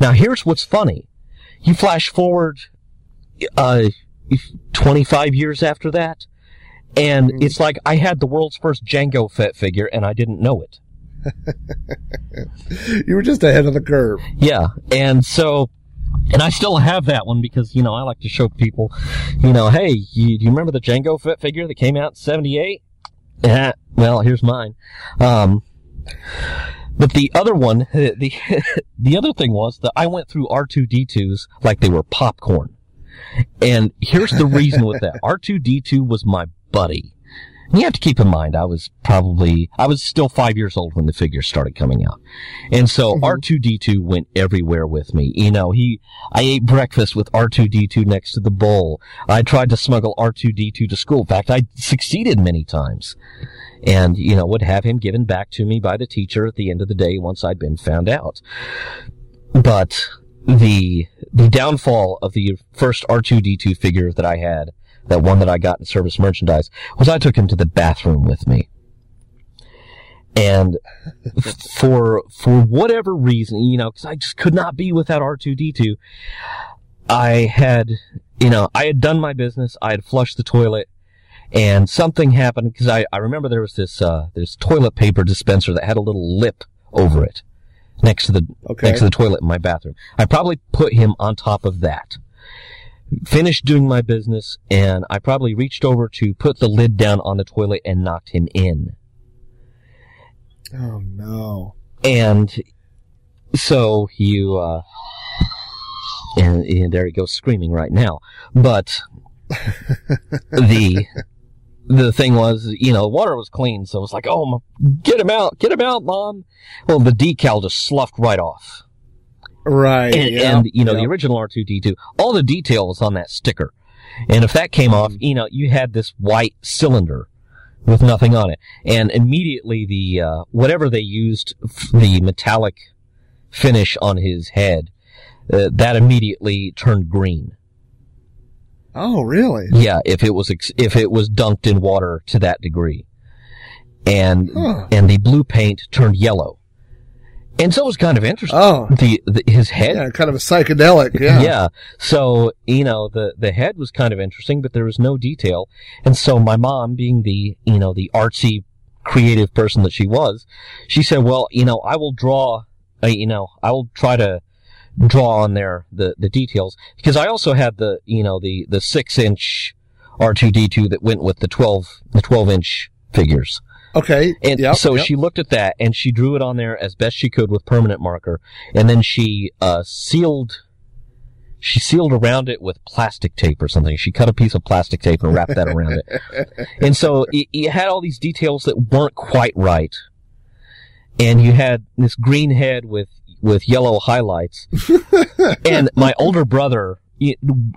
Now here's what's funny. You flash forward, uh, 25 years after that, and it's like I had the world's first Jango Fett figure and I didn't know it. you were just ahead of the curve. Yeah, and so, and I still have that one because, you know, I like to show people, you know, hey, you, do you remember the Jango Fett figure that came out in 78? Yeah, well, here's mine. Um, but the other one, the, the other thing was that I went through R2D2s like they were popcorn. And here's the reason with that. R2D2 was my buddy. And you have to keep in mind, I was probably, I was still five years old when the figures started coming out. And so mm-hmm. R2D2 went everywhere with me. You know, he, I ate breakfast with R2D2 next to the bowl. I tried to smuggle R2D2 to school. In fact, I succeeded many times. And, you know, would have him given back to me by the teacher at the end of the day once I'd been found out. But the, the downfall of the first R2D2 figure that I had, that one that I got in service merchandise, was I took him to the bathroom with me. And for, for whatever reason, you know, cause I just could not be without R2D2, I had, you know, I had done my business, I had flushed the toilet, and something happened, cause I, I remember there was this, uh, this toilet paper dispenser that had a little lip over it, next to the, Okay. next to the toilet in my bathroom. I probably put him on top of that. Finished doing my business, and I probably reached over to put the lid down on the toilet and knocked him in. Oh no. And so you, uh, and, and there he goes screaming right now. But the, the thing was, you know, water was clean, so it was like, oh, get him out, get him out, mom. Well, the decal just sloughed right off. Right. And, yeah, and you know, the original R2D2, all the detail was on that sticker. And if that came off, you know, you had this white cylinder with nothing on it. And immediately the, uh, whatever they used, f- the metallic finish on his head, uh, that immediately turned green. Oh, really? Yeah, if it was, ex- if it was dunked in water to that degree. And, Huh. and the blue paint turned yellow. And so it was kind of interesting. Oh. The, the, his head Yeah, kind of a psychedelic. Yeah. yeah. So, you know, the, the head was kind of interesting, but there was no detail. And so my mom, being the, you know, the artsy, creative person that she was, she said, well, you know, I will draw, uh, you know, I will try to draw on there the, the details. Because I also had the, you know, the, the six inch R2D2 that went with the 12, the 12 inch figures. Okay. And Yep, so yep. she looked at that and she drew it on there as best she could with permanent marker. And then she, uh, sealed, she sealed around it with plastic tape or something. She cut a piece of plastic tape and wrapped that around it. And so it, it had all these details that weren't quite right. And you had this green head with, with yellow highlights. and my older brother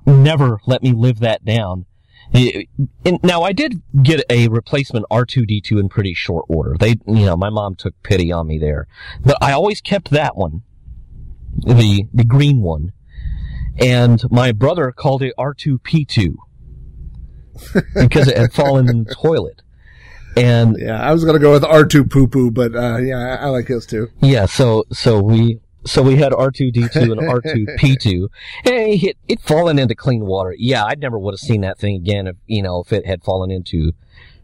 never let me live that down. Now I did get a replacement R2D2 in pretty short order. They, you know, my mom took pity on me there, but I always kept that one, the the green one, and my brother called it R2P2 because it had fallen in the toilet. And Yeah, I was gonna go with R two poo poo, but uh, yeah, I, I like his too. Yeah, so so we so we had R two D two and R two P two. Hey, it it fallen into clean water. Yeah, I'd never would have seen that thing again if you know if it had fallen into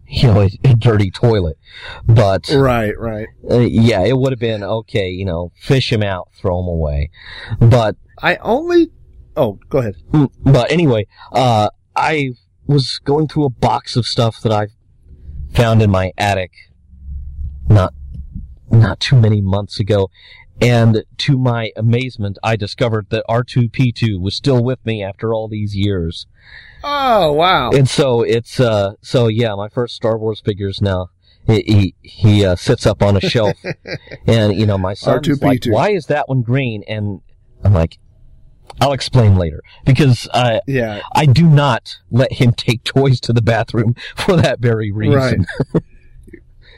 you know, a, a dirty toilet. But Right, right. uh, yeah, it would have been okay. You know, fish him out, throw him away. But I only. Oh, go ahead. Mm, But anyway, uh, I was going through a box of stuff that I found in my attic not not too many months ago, and to my amazement, I discovered that R2P2 was still with me after all these years. Oh, wow. And so it's uh so yeah, my first Star Wars figures now. He he, he uh, sits up on a shelf, and you know my son's like, R2P2. "Why is that one green?" And I'm like, "I'll explain later," because I yeah. I do not let him take toys to the bathroom for that very reason.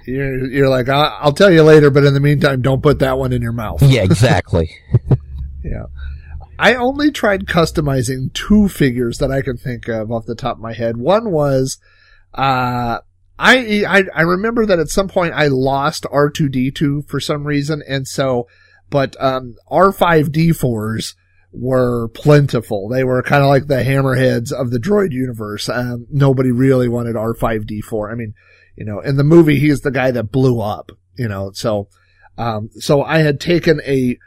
You're, you're like, I- I'll tell you later, but in the meantime, don't put that one in your mouth. Yeah, exactly. Yeah. I only tried customizing two figures that I can think of off the top of my head. One was, uh, I, I, I remember that at some point I lost R2D2 for some reason. And so, but, um, R5D4s were plentiful. They were kind of like the hammerheads of the droid universe. Um, nobody really wanted R5D4. I mean, you know, in the movie, he's the guy that blew up, you know, so, um, so I had taken a,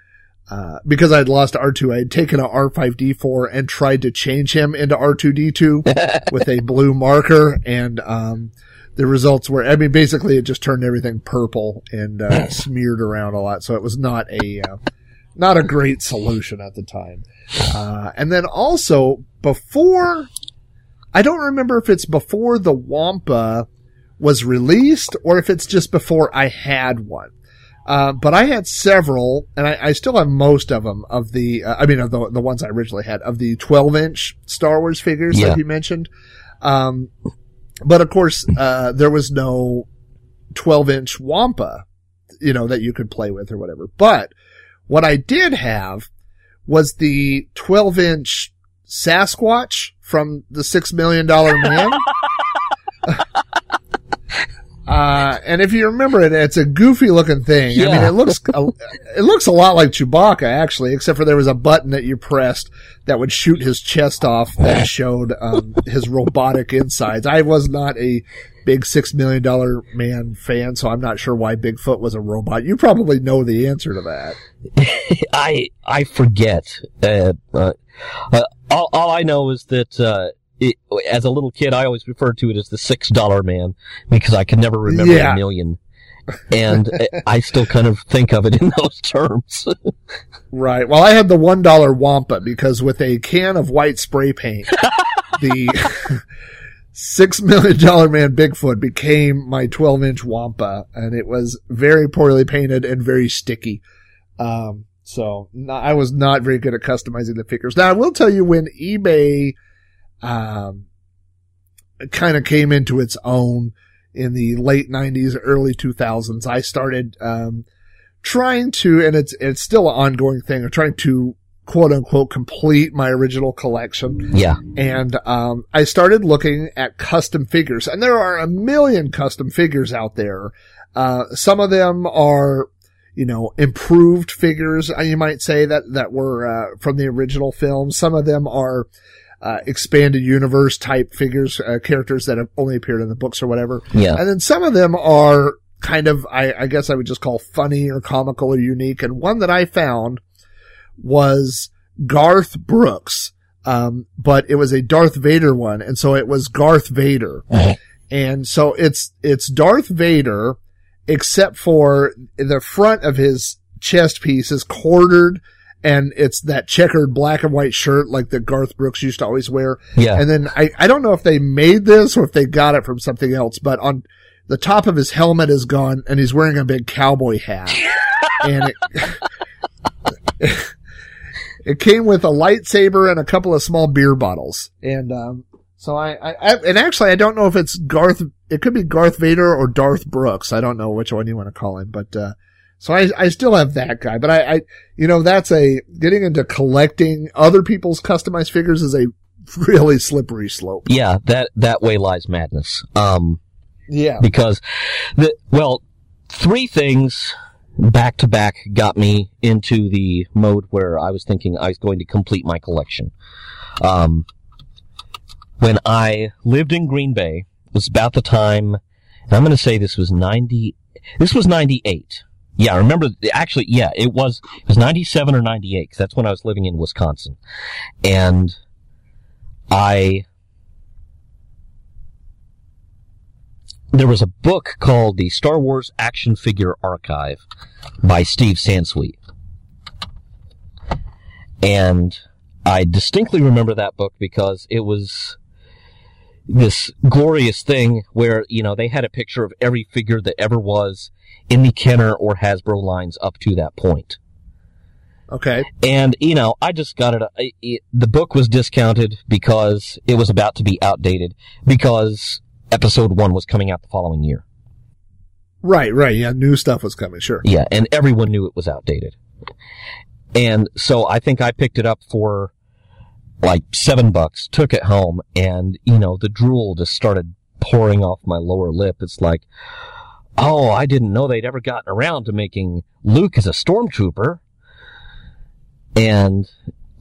uh, because I had lost R2, I had taken a R5D4 and tried to change him into R2D2 with a blue marker. And, um, the results were, I mean, basically it just turned everything purple and, uh, smeared around a lot. So it was not a, uh, not a great solution at the time. Uh, and then also before, I don't remember if it's before the Wampa was released or if it's just before I had one. Uh, but I had several, and I, I still have most of them of the, uh, I mean, of the, the ones I originally had of the 12 inch Star Wars figures Yeah. that you mentioned. Um, but of course, uh, there was no 12 inch Wampa, you know, that you could play with or whatever. But what I did have was the 12 inch Sasquatch from the Six Million Dollar Man. Uh, and if you remember it, it's a goofy looking thing. I mean, it looks, a, it looks a lot like Chewbacca actually, except for there was a button that you pressed that would shoot his chest off that showed, um, his robotic insides. I was not a big six million dollar man fan, so I'm not sure why Bigfoot was a robot. You probably know the answer to that. I I forget. Uh, uh, uh, all, all I know is that uh, it, as a little kid, I always referred to it as the six dollar man because I could never remember Yeah. a million, and I- still kind of think of it in those terms. Right. Well, I had the one dollar Wampa because with a can of white spray paint, the six million dollar man Bigfoot became my twelve inch Wampa, and it was very poorly painted and very sticky. Um, so no- I was not very good at customizing the figures. Now I will tell you when eBay, um, kind of came into its own in the late nineties, early two thousands, I started, um, trying to, and it's, it's still an ongoing thing, of trying to quote unquote complete my original collection. yeah, And, um, I started looking at custom figures and there are a million custom figures out there. Uh, some of them are, you know, improved figures, uh, you might say that, that were, uh, from the original film. Some of them are, uh, expanded universe type figures, uh, characters that have only appeared in the books or whatever. yeah, And then some of them are kind of, I, I guess I would just call funny or comical or unique. And one that I found was Garth Brooks. Um, but it was a Darth Vader one. And so it was Garth Vader. and so it's, it's Darth Vader, except for the front of his chest piece is quartered and it's that checkered black and white shirt like that Garth Brooks used to always wear. yeah. And then I, I don't know if they made this or if they got it from something else, but on the top of his helmet is gone and he's wearing a big cowboy hat. and it, it came with a lightsaber and a couple of small beer bottles. And, um, so I, I, I, and actually I don't know if it's Garth, it could be Garth Vader or Darth Brooks. I don't know which one you want to call him, but, uh, so I, I still have that guy, but I, I, you know, that's a, getting into collecting other people's customized figures is a really slippery slope. yeah, that that way lies madness. Um, Yeah. because the well, three things back to back got me into the mode where I was thinking I was going to complete my collection. Um, when I lived in Green Bay, it was about the time And I'm going to say this was 90, this was 98. Yeah, I remember, actually, yeah, it was, it was 97 or 98, because that's when I was living in Wisconsin. And I, there was a book called the Star Wars Action Figure Archive by Steve Sansweet. And I distinctly remember that book because it was this glorious thing where, you know, they had a picture of every figure that ever was in the Kenner or Hasbro lines up to that point. Okay. And, you know, I just got it, I- it. The book was discounted because it was about to be outdated because episode one was coming out the following year. Right, right. Yeah, new stuff was coming, sure. Yeah, and everyone knew it was outdated. And so I think I picked it up for like seven bucks, took it home, and, you know, the drool just started pouring off my lower lip. It's like, oh, I didn't know they'd ever gotten around to making Luke as a stormtrooper. And,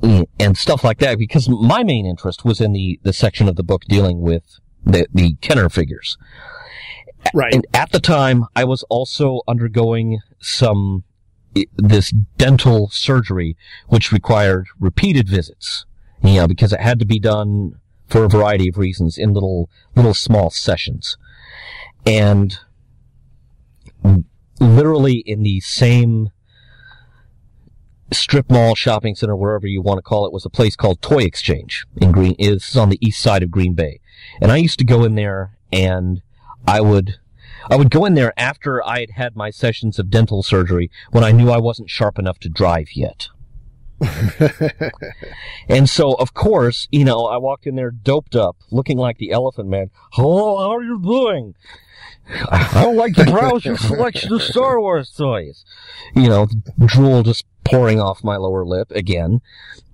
and stuff like that, because my main interest was in the, the section of the book dealing with the, the Kenner figures. Right. And at the time, I was also undergoing some this dental surgery, which required repeated visits. You know, because it had to be done for a variety of reasons in little little small sessions, and literally in the same strip mall shopping center, wherever you want to call it, was a place called Toy Exchange in Green. Is on the east side of Green Bay, and I used to go in there and I would I would go in there after I had had my sessions of dental surgery when I knew I wasn't sharp enough to drive yet. and so, of course, you know, I walked in there doped up, looking like the Elephant Man. Hello, how are you doing? I would like to browse your selection of Star Wars toys. You know, drool just pouring off my lower lip again.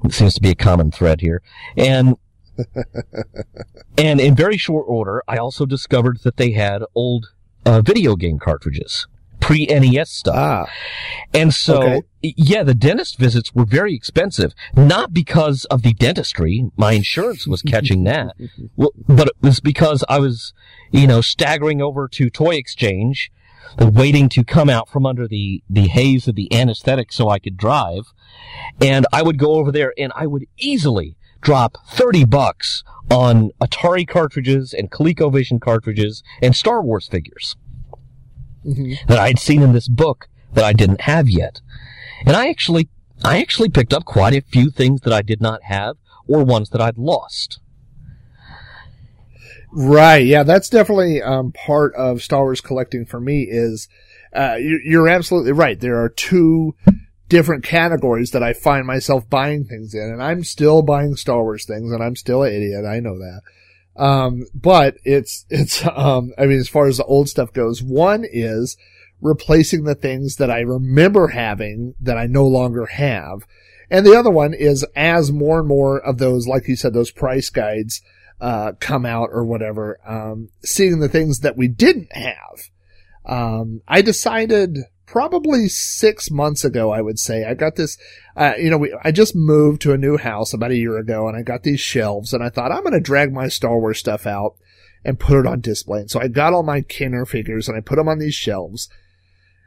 It seems to be a common thread here. And and in very short order, I also discovered that they had old uh, video game cartridges, pre NES stuff. ah, And so, Okay. yeah, the dentist visits were very expensive, not because of the dentistry. My insurance was catching that, well, but it was because I was, you know, staggering over to Toy Exchange, waiting to come out from under the, the haze of the anesthetic so I could drive. And I would go over there and I would easily drop 30 bucks on Atari cartridges and ColecoVision cartridges and Star Wars figures Mhm. that I'd seen in this book that I didn't have yet. And I actually, I actually picked up quite a few things that I did not have or ones that I'd lost. Right. Yeah, that's definitely um, part of Star Wars collecting for me. Is uh, you, you're absolutely right. There are two different categories that I find myself buying things in, and I'm still buying Star Wars things, and I'm still an idiot. I know that. Um, but it's it's um, I mean, as far as the old stuff goes, one is replacing the things that I remember having that I no longer have. And the other one is as more and more of those, like you said, those price guides, uh, come out or whatever, um, seeing the things that we didn't have. Um, I decided probably six months ago, I would say, I got this, uh, you know, we, I just moved to a new house about a year ago and I got these shelves and I thought I'm going to drag my Star Wars stuff out and put it on display. And so I got all my Kenner figures and I put them on these shelves.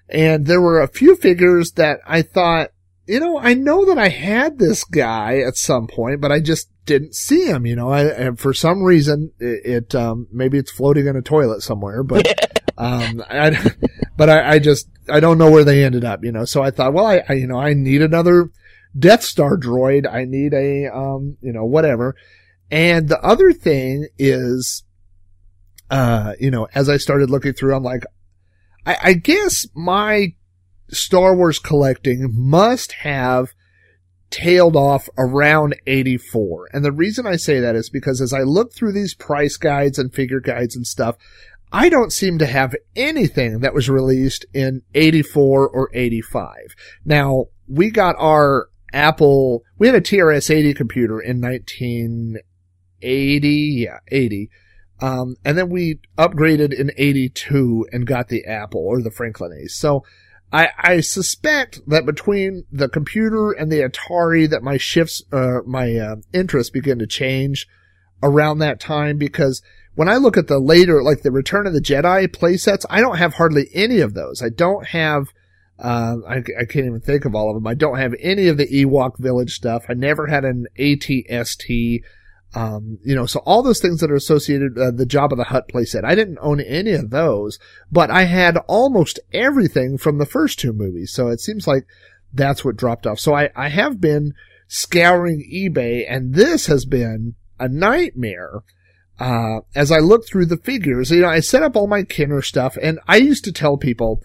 And there were a few figures that I thought, you know, I know that I had this guy at some point, but I just didn't see him, you know, I, and for some reason it, it um, maybe it's floating in a toilet somewhere, but, um, I, but I, I just, I don't know where they ended up, you know, so I thought, well, I, I, you know, I need another Death Star droid. I need a, um, you know, whatever. And the other thing is, uh, you know, as I started looking through, I'm like, I, I guess my Star Wars collecting must have tailed off around 84. And the reason I say that is because as I look through these price guides and figure guides and stuff, I don't seem to have anything that was released in 84 or 85. Now, we got our Apple, we had a TRS 80 computer in 1980, yeah, 80. Um, and then we upgraded in 82 and got the Apple or the Franklin Ace. So I, I suspect that between the computer and the Atari that my shifts, uh, my, uh, interests begin to change around that time because when I look at the later, like the Return of the Jedi playsets, I don't have hardly any of those. I don't have, uh, I, I can't even think of all of them. I don't have any of the Ewok Village stuff. I never had an ATST. Um, you know, so all those things that are associated, uh, the Jabba the Hutt playset, I didn't own any of those, but I had almost everything from the first two movies. So it seems like that's what dropped off. So I, I have been scouring eBay and this has been a nightmare. Uh, as I look through the figures, you know, I set up all my Kenner stuff and I used to tell people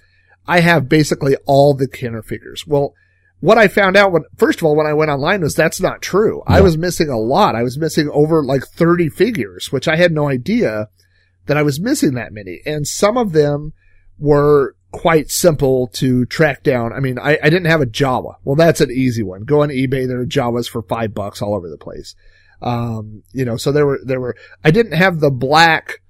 I have basically all the Kenner figures. Well, what I found out when, first of all, when I went online was that's not true. I was missing a lot. I was missing over like 30 figures, which I had no idea that I was missing that many. And some of them were quite simple to track down. I mean, I, I didn't have a Jawa. Well, that's an easy one. Go on eBay. There are Jawas for five bucks all over the place. Um, you know, so there were, there were, I didn't have the black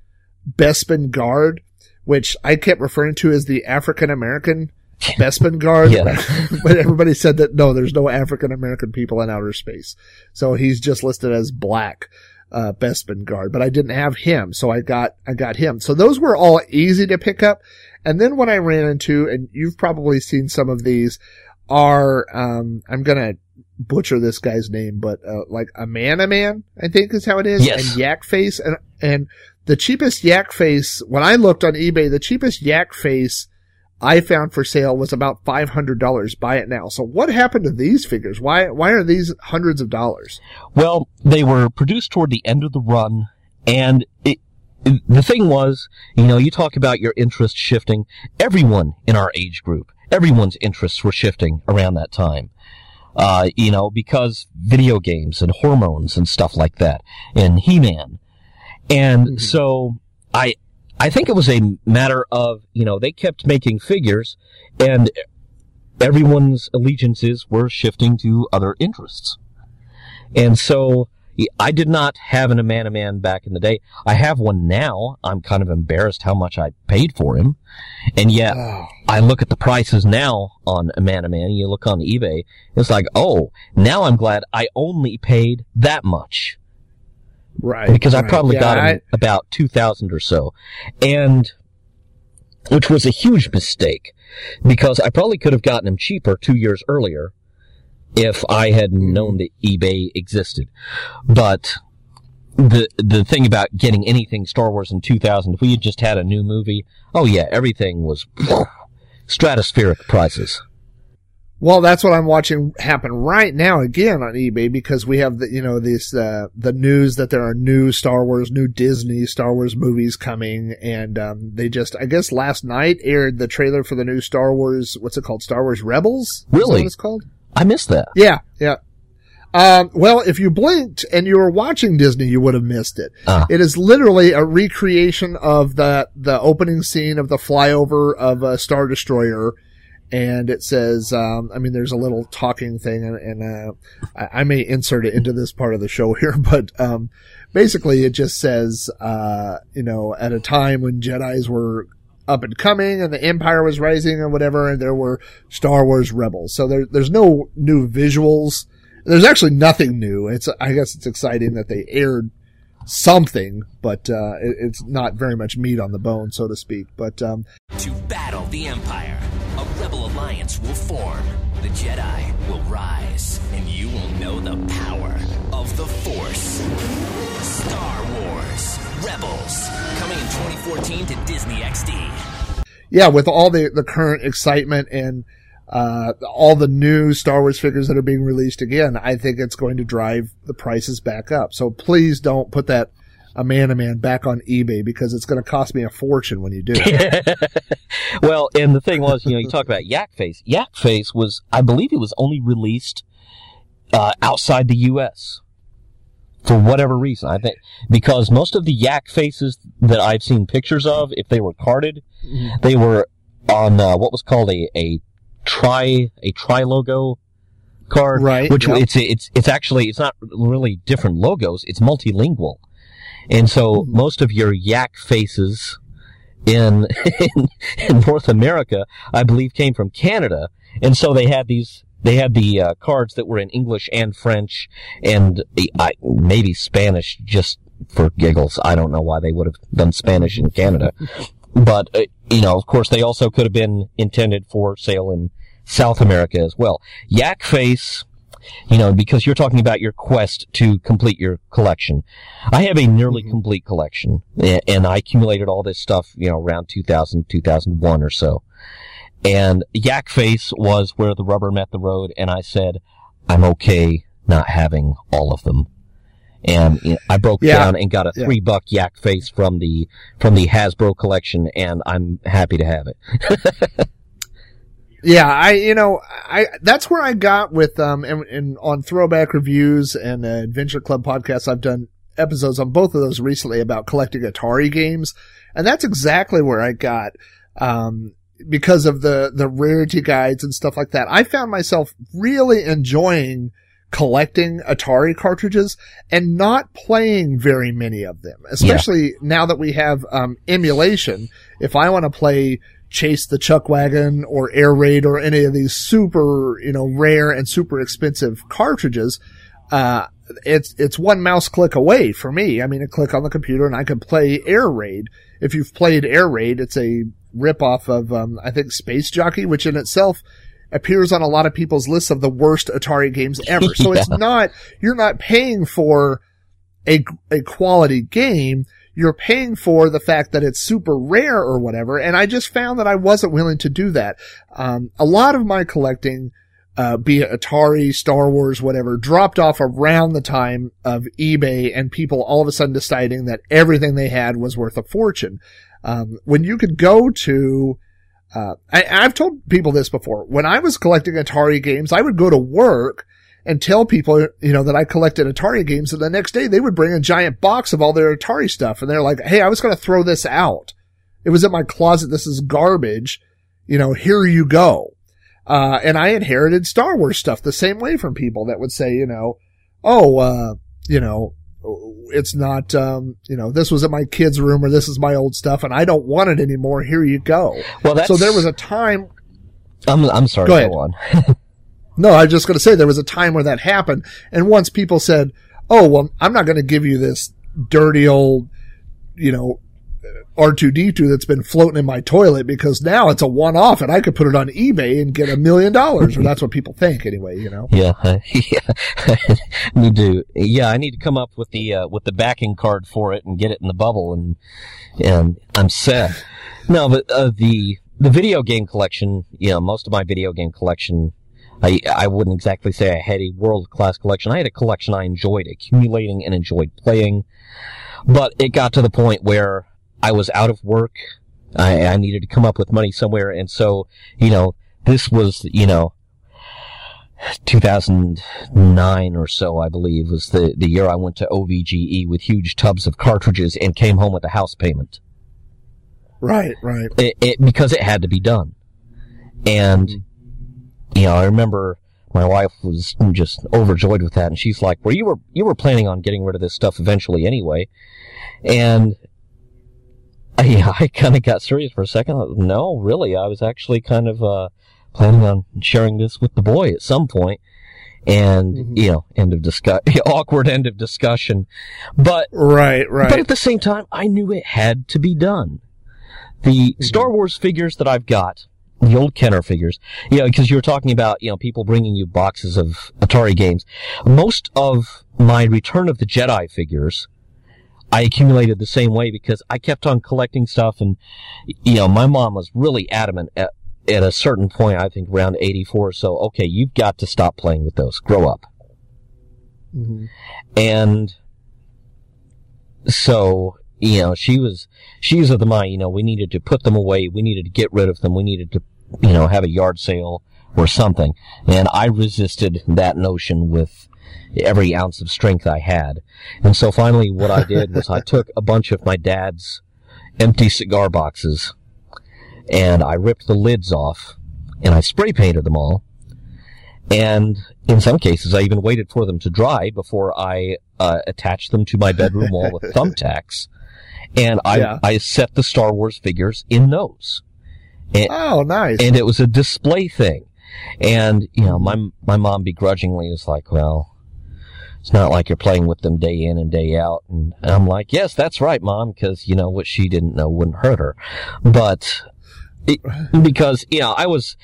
Bespin guard, which I kept referring to as the African American Bespin guard. Yeah. but everybody said that no, there's no African American people in outer space. So he's just listed as black. Uh, Bespin guard, but I didn't have him, so I got, I got him. So those were all easy to pick up. And then what I ran into, and you've probably seen some of these, are, um, I'm gonna butcher this guy's name, but, uh, like a man, a man, I think is how it is. Yes. And yak face. And, and the cheapest yak face, when I looked on eBay, the cheapest yak face I found for sale was about $500. Buy it now. So what happened to these figures? Why, why are these hundreds of dollars? Well, they were produced toward the end of the run, and it, it- the thing was, you know, you talk about your interest shifting. Everyone in our age group, everyone's interests were shifting around that time. Uh, you know, because video games and hormones and stuff like that, and He-Man. And so I, I think it was a matter of, you know, they kept making figures and everyone's allegiances were shifting to other interests. And so I did not have an Amanaman back in the day. I have one now. I'm kind of embarrassed how much I paid for him. And yet Oh, I look at the prices now on Amanaman. You look on eBay. It's like, oh, now I'm glad I only paid that much right. because I probably Yeah, got him I- about 2000 or so. And which was a huge mistake because I probably could have gotten him cheaper 2 years earlier if I had known that eBay existed. But the the thing about getting anything Star Wars in 2000 if we had just had a new movie, oh yeah, everything was stratospheric prices. Well, that's what I'm watching happen right now again on eBay because we have the, you know, this, uh, the news that there are new Star Wars, new Disney Star Wars movies coming. And, um, they just, I guess last night aired the trailer for the new Star Wars, what's it called? Star Wars Rebels? Is that Really? what it's called? I missed that. Yeah, yeah. Um, well, if you blinked and you were watching Disney, you would have missed it. Ah. It is literally a recreation of the the opening scene of the flyover of a Star Destroyer, and it says, um, I mean, there's a little talking thing, and, and uh, I, I may insert it into this part of the show here, but um, basically, it just says, uh, you know, at a time when Jedi's were up and coming and the empire was rising and whatever and there were Star Wars rebels. So there, there's no new visuals. There's actually nothing new. It's, I guess it's exciting that they aired something, but, uh, it, it's not very much meat on the bone, so to speak. But, um, To battle the Empire, a rebel alliance will form. The Jedi will rise, and you will know the power of the Force. Star Wars Rebels, coming in 2014 to Disney XD. yeah, with all the, the current excitement and, uh, all the new Star Wars figures that are being released again, I think it's going to drive the prices back up. So please don't put that Amanaman back on eBay because it's going to cost me a fortune when you do well, and the thing was, you know, you talk about Yak Face. Yak Face was, I believe, it was only released uh, outside the U.S. for whatever reason. I think because most of the Yak Faces that I've seen pictures of, if they were carded, they were on uh, what was called a a tri a tri logo card, Right, Which yep. it's it's it's actually it's not really different logos. It's multilingual, and so Mm-hmm. most of your Yak Faces in, in in North America, I believe, came from Canada, and so they had these. They had the uh, cards that were in English and French, and uh, maybe Spanish, just for giggles. I don't know why they would have done Spanish in Canada, but uh, you know, of course, they also could have been intended for sale in South America as well. Yak Face, you know, because you're talking about your quest to complete your collection. I have a nearly complete collection, and I accumulated all this stuff, you know, around 2000, 2001 or so. And Yak Face was where the rubber met the road, and I said, I'm okay not having all of them. And you know, I broke Yeah. down and got a Yeah. three buck Yak Face from the from the Hasbro collection, and I'm happy to have it. Yeah, I you know I that's where I got with um and, and on throwback reviews and uh, Adventure Club podcasts I've done episodes on both of those recently about collecting Atari games, and that's exactly where I got um because of the the rarity guides and stuff like that. I found myself really enjoying collecting Atari cartridges and not playing very many of them, especially now that we have um, emulation. If I want to play Chase the Chuck Wagon or Air Raid or any of these super, you know, rare and super expensive cartridges, uh, it's, it's one mouse click away for me. I mean, a click on the computer and I can play Air Raid. If you've played Air Raid, it's a ripoff of, um, I think Space Jockey, which in itself appears on a lot of people's lists of the worst Atari games ever. So it's not, you're not paying for a, a quality game. You're paying for the fact that it's super rare or whatever. And I just found that I wasn't willing to do that. Um, a lot of my collecting, uh, be it Atari, Star Wars, whatever, dropped off around the time of eBay and people all of a sudden deciding that everything they had was worth a fortune. Um, when you could go to, uh, I, I've told people this before. When I was collecting Atari games, I would go to work and tell people, you know, that I collected Atari games and the next day they would bring a giant box of all their Atari stuff and they're like, Hey, I was going to throw this out. It was in my closet. This is garbage. You know, here you go. Uh, and I inherited Star Wars stuff the same way from people that would say, you know, oh, uh, you know, it's not, um, you know, this was in my kid's room or this is my old stuff and I don't want it anymore. Here you go. Well, that's So there was a time I'm I'm sorry. Go Go, on. No, I was just going to say there was a time where that happened. And once people said, Oh, well, I'm not going to give you this dirty old, you know, R2D2 that's been floating in my toilet because now it's a one off and I could put it on eBay and get a million dollars. Or that's what people think anyway, you know? Yeah, yeah. need to. Yeah, I need to come up with the uh, with the backing card for it and get it in the bubble, and and I'm set. No, but uh, the the video game collection. You know, most of my video game collection. I I wouldn't exactly say I had a world class collection. I had a collection I enjoyed accumulating and enjoyed playing, but it got to the point where I was out of work. I, I needed to come up with money somewhere, and so you know this was you know 2009 or so, I believe, was the, the year I went to OVGE with huge tubs of cartridges and came home with a house payment. Right, right. It, it, because it had to be done. And, you know, I remember my wife was just overjoyed with that and she's like, well, you were, you were planning on getting rid of this stuff eventually anyway. And, I, yeah, I kind of got serious for a second. No, really, I was actually kind of, uh, planning on sharing this with the boy at some point. And, Mhm. you know, end of discuss, awkward end of discussion. But, Right, right. but at the same time, I knew it had to be done. The Star Wars figures that I've got, the old Kenner figures, you know, because you were talking about, you know, people bringing you boxes of Atari games. Most of my Return of the Jedi figures, I accumulated the same way because I kept on collecting stuff and, you know, my mom was really adamant at, at a certain point, I think around 84 or so, okay, you've got to stop playing with those. Grow up. Mhm. And so, you know, she was, she was of the mind, you know, we needed to put them away. We needed to get rid of them. We needed to, you know, have a yard sale or something. And I resisted that notion with every ounce of strength I had. And so finally what I did was I took a bunch of my dad's empty cigar boxes and I ripped the lids off and I spray painted them all. And in some cases, I even waited for them to dry before I uh, attached them to my bedroom wall with thumbtacks. And I, Yeah. I set the Star Wars figures in those. And, Oh, nice. and it was a display thing. And, you know, my, my mom begrudgingly was like, well, It's not like you're playing with them day in and day out. And I'm like, yes, that's right, mom, because you know what she didn't know wouldn't hurt her. But it, because you know, I was.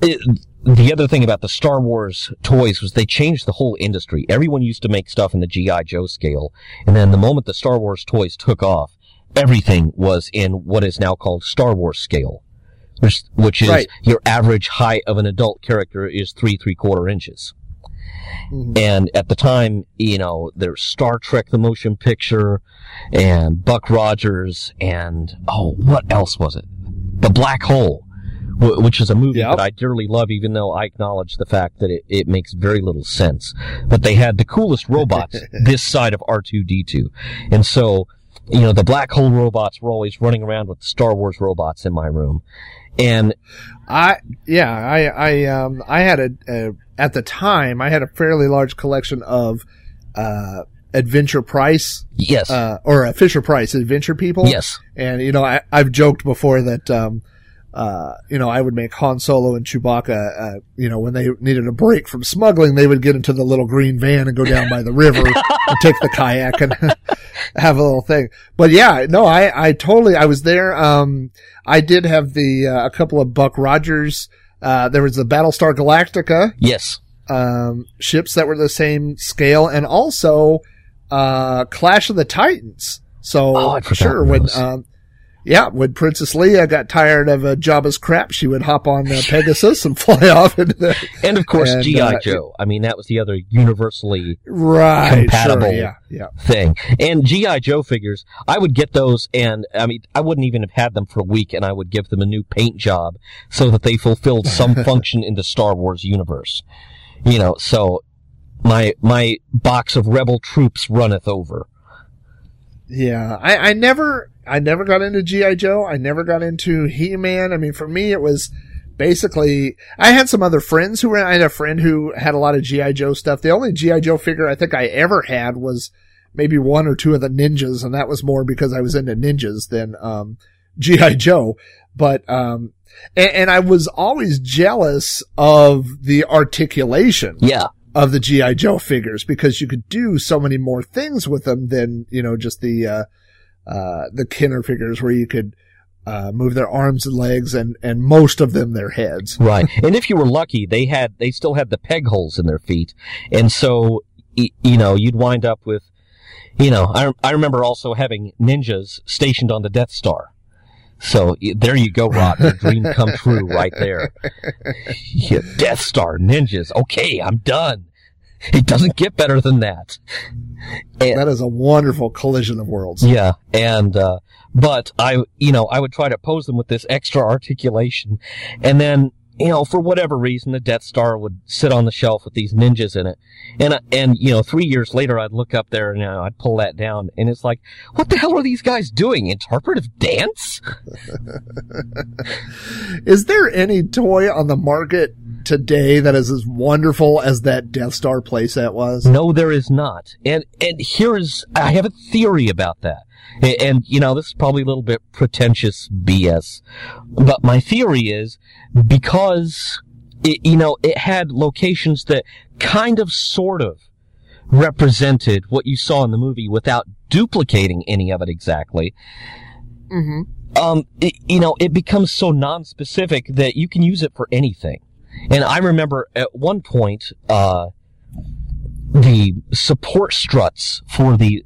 It, the other thing about the Star Wars toys was they changed the whole industry. Everyone used to make stuff in the GI Joe scale, and then the moment the Star Wars toys took off, everything was in what is now called Star Wars scale, which, which is Right. your average height of an adult character is three three quarter inches. Mhm. And at the time, you know, there's Star Trek the motion picture and Buck Rogers and oh, what else was it? The Black Hole, wh- which is a movie Yep. that I dearly love, even though I acknowledge the fact that it, it makes very little sense. But they had the coolest robots this side of R2D2. And so, you know, the Black Hole robots were always running around with the Star Wars robots in my room. And I yeah I I um I had a, a at the time I had a fairly large collection of uh Adventure Price yes, uh or Fisher Price Adventure People. Yes, and you know I I've joked before that um uh you know I would make Han Solo and Chewbacca uh you know when they needed a break from smuggling they would get into the little green van and go down by the river and take the kayak and have a little thing but yeah no I I totally I was there um I did have the uh, a couple of Buck Rogers uh, there was the Battlestar Galactica yes. um, ships that were the same scale, and also uh, Clash of the Titans. So Oh, sure, when um, yeah, when Princess Leia got tired of uh, Jabba's crap, she would hop on uh, Pegasus and fly off into the And of course, And, G.I. uh, Joe. I mean, that was the other universally right Compatible. Sure, yeah, yeah. thing. And G.I. Joe figures, I would get those and, I mean, I wouldn't even have had them for a week and I would give them a new paint job so that they fulfilled some function in the Star Wars universe. You know, so my, my box of rebel troops runneth over. Yeah, I, I never, I never got into GI Joe. I never got into He Man. I mean, for me, it was basically. I had some other friends who were. I had a friend who had a lot of GI Joe stuff. The only GI Joe figure I think I ever had was maybe one or two of the ninjas, and that was more because I was into ninjas than um, GI Joe. But um, and, and I was always jealous of the articulation Yeah. Of the GI Joe figures because you could do so many more things with them than you know just the uh, uh, the Kenner figures where you could uh, move their arms and legs and and most of them their heads. Right. and if you were lucky, they had, they still had the peg holes in their feet. And so, you know, you'd wind up with, you know, I, I remember also having ninjas stationed on the Death Star. So there you go, Rod. Your dream come true right there. Yeah, Death Star ninjas. Okay, I'm done. It doesn't get better than that. And, That is a wonderful collision of worlds. yeah, and uh, but I, you know, I would try to pose them with this extra articulation, and then you know, for whatever reason, the Death Star would sit on the shelf with these ninjas in it, and and you know, three years later, I'd look up there and uh, I'd pull that down, and it's like, what the hell are these guys doing? Interpretive dance? Is there any toy on the market today that is as wonderful as that Death Star playset was? No, there is not. And and here's I have a theory about that. And, you know, this is probably a little bit pretentious BS, but my theory is because it, you know it had locations that kind of sort of represented what you saw in the movie without duplicating any of it exactly. Mm-hmm. Um, it, you know, it becomes so non-specific that you can use it for anything. And I remember at one point, uh, the support struts for the,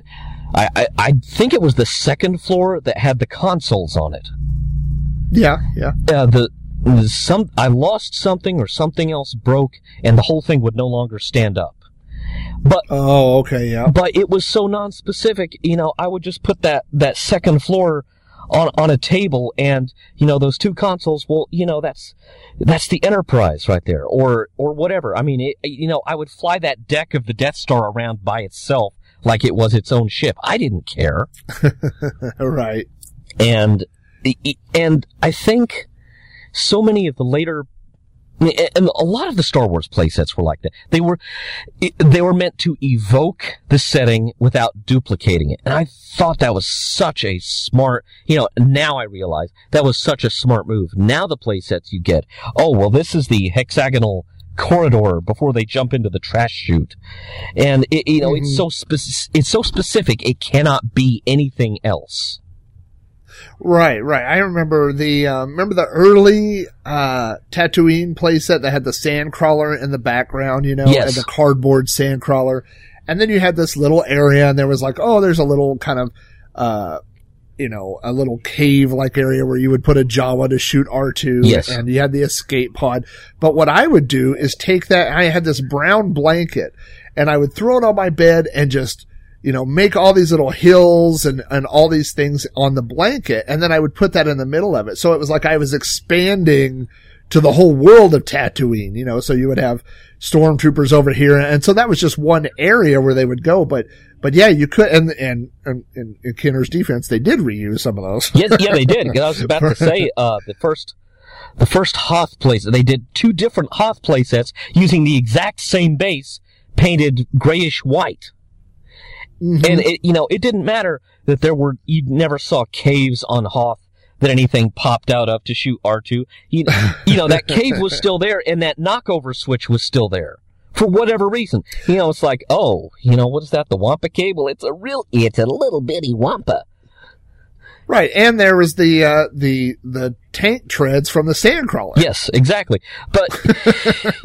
I, I, I think it was the second floor that had the consoles on it. Yeah, yeah. Uh, the, some, I lost something or something else broke and the whole thing would no longer stand up. But Oh, okay, yeah. but it was so non-specific. You know, I would just put that that second floor on on a table, and you know those two consoles. Well, you know that's that's the Enterprise right there, or or whatever. I mean, it, you know, I would fly that deck of the Death Star around by itself like it was its own ship. I didn't care, right. and and I think so many of the later. And a lot of the Star Wars playsets were like that. They were, they were meant to evoke the setting without duplicating it. And I thought that was such a smart, you know, now I realize that was such a smart move. Now the playsets you get, oh, well, this is the hexagonal corridor before they jump into the trash chute, and it, you know it's Mhm. so it's so specific it cannot be anything else. Right, right. I remember the um, remember the early uh, Tatooine playset that had the sand crawler in the background, you know, Yes. and the cardboard sand crawler, and then you had this little area, and there was like, oh, there's a little kind of, uh, you know, a little cave like area where you would put a Jawa to shoot R two, Yes. and you had the escape pod. But what I would do is take that. I had this brown blanket, and I would throw it on my bed and just you know, make all these little hills and, and all these things on the blanket. And then I would put that in the middle of it. So it was like I was expanding to the whole world of Tatooine, you know, so you would have stormtroopers over here. And so that was just one area where they would go. But, but yeah, you could, and, and, and, and in Kenner's defense, they did reuse some of those. Yes, yeah, they did. I was about to say uh, the first the first Hoth place they did two different Hoth playsets using the exact same base painted grayish white. Mhm. And it, you know, it didn't matter that there were, you never saw caves on Hoth that anything popped out of to shoot R2. You, you know, that cave was still there and that knockover switch was still there. For whatever reason. You know, it's like, oh, you know, what is that? The Wampa cable? It's a real, it's a little bitty Wampa. right. And there was the, uh, the, the tank treads from the Sandcrawler. Yes, exactly. But,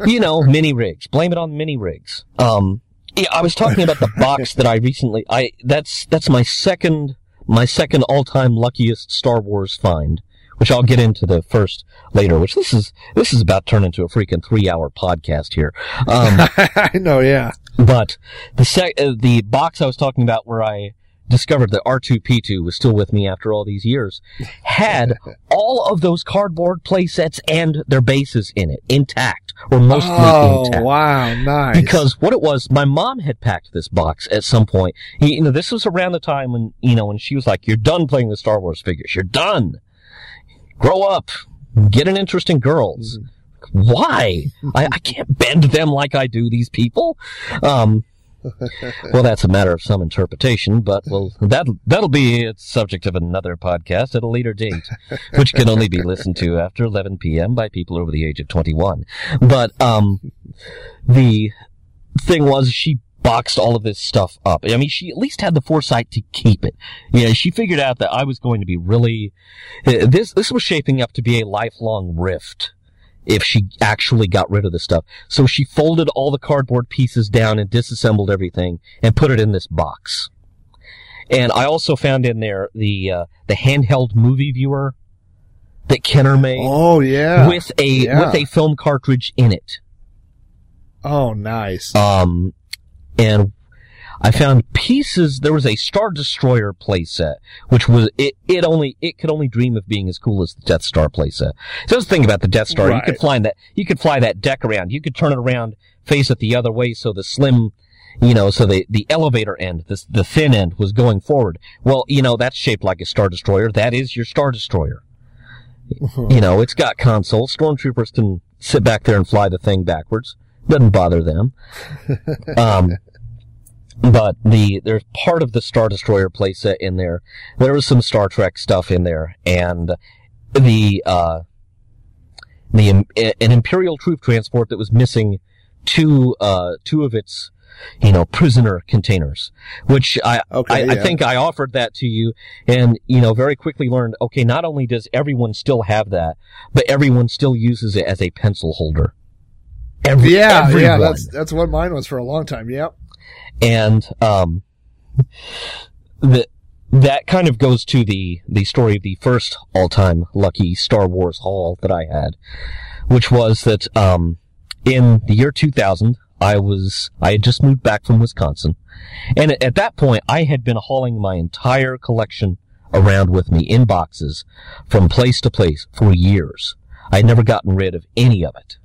you know, mini rigs. Blame it on mini rigs. Um, yeah, I was talking about the box that I recently, I, that's, that's my second, my second all-time luckiest Star Wars find, which I'll get into the first later, which this is, this is about to turn into a freaking three-hour podcast here. Um, I know, yeah. but the sec- uh, the box I was talking about where I discovered that R2P2 was still with me after all these years had all of those cardboard play sets and their bases in it intact or mostly Oh, intact. wow. Nice. Because what it was, my mom had packed this box at some point. You know, this was around the time when, you know, when she was like, you're done playing the Star Wars figures. You're done. Grow up. Get an interest in girls. Why? I, I can't bend them like I do these people. Um, well, that's a matter of some interpretation, but well, that that'll be a subject of another podcast at a later date, which can only be listened to after 11 p.m. by people over the age of 21. But um, the thing was, she boxed all of this stuff up. I mean, she at least had the foresight to keep it. You know, she figured out that I was going to be really uh, this. This was shaping up to be a lifelong rift if she actually got rid of the stuff. So she folded all the cardboard pieces down and disassembled everything and put it in this box. And I also found in there the uh, the handheld movie viewer that Kenner made Oh, yeah. with a Yeah. with a film cartridge in it. oh, nice. Um, and I found pieces. There was a Star Destroyer playset, which was it. It only it could only dream of being as cool as the Death Star playset. So the thing about the Death Star. You could Right. fly that. You could fly that deck around. You could turn it around, face it the other way, so the slim. You know, so the, the elevator end, the, the thin end was going forward. Well, you know, that's shaped like a Star Destroyer. That is your Star Destroyer. You know, it's got consoles. Stormtroopers can sit back there and fly the thing backwards. Doesn't bother them. Um, but the there's part of the Star Destroyer playset in there. There was some Star Trek stuff in there, and the uh, the um, an Imperial troop transport that was missing two uh, two of its you know prisoner containers, which I Okay, I, I think I offered that to you, and you know very quickly learned okay not only does everyone still have that, but everyone still uses it as a pencil holder. Every, yeah, yeah, that's that's what mine was for a long time. Yep. And um, the that kind of goes to the the story of the first all time lucky Star Wars haul that I had, which was that um, in the year 2000 I was I had just moved back from Wisconsin, and at that point I had been hauling my entire collection around with me in boxes from place to place for years. I had never gotten rid of any of it.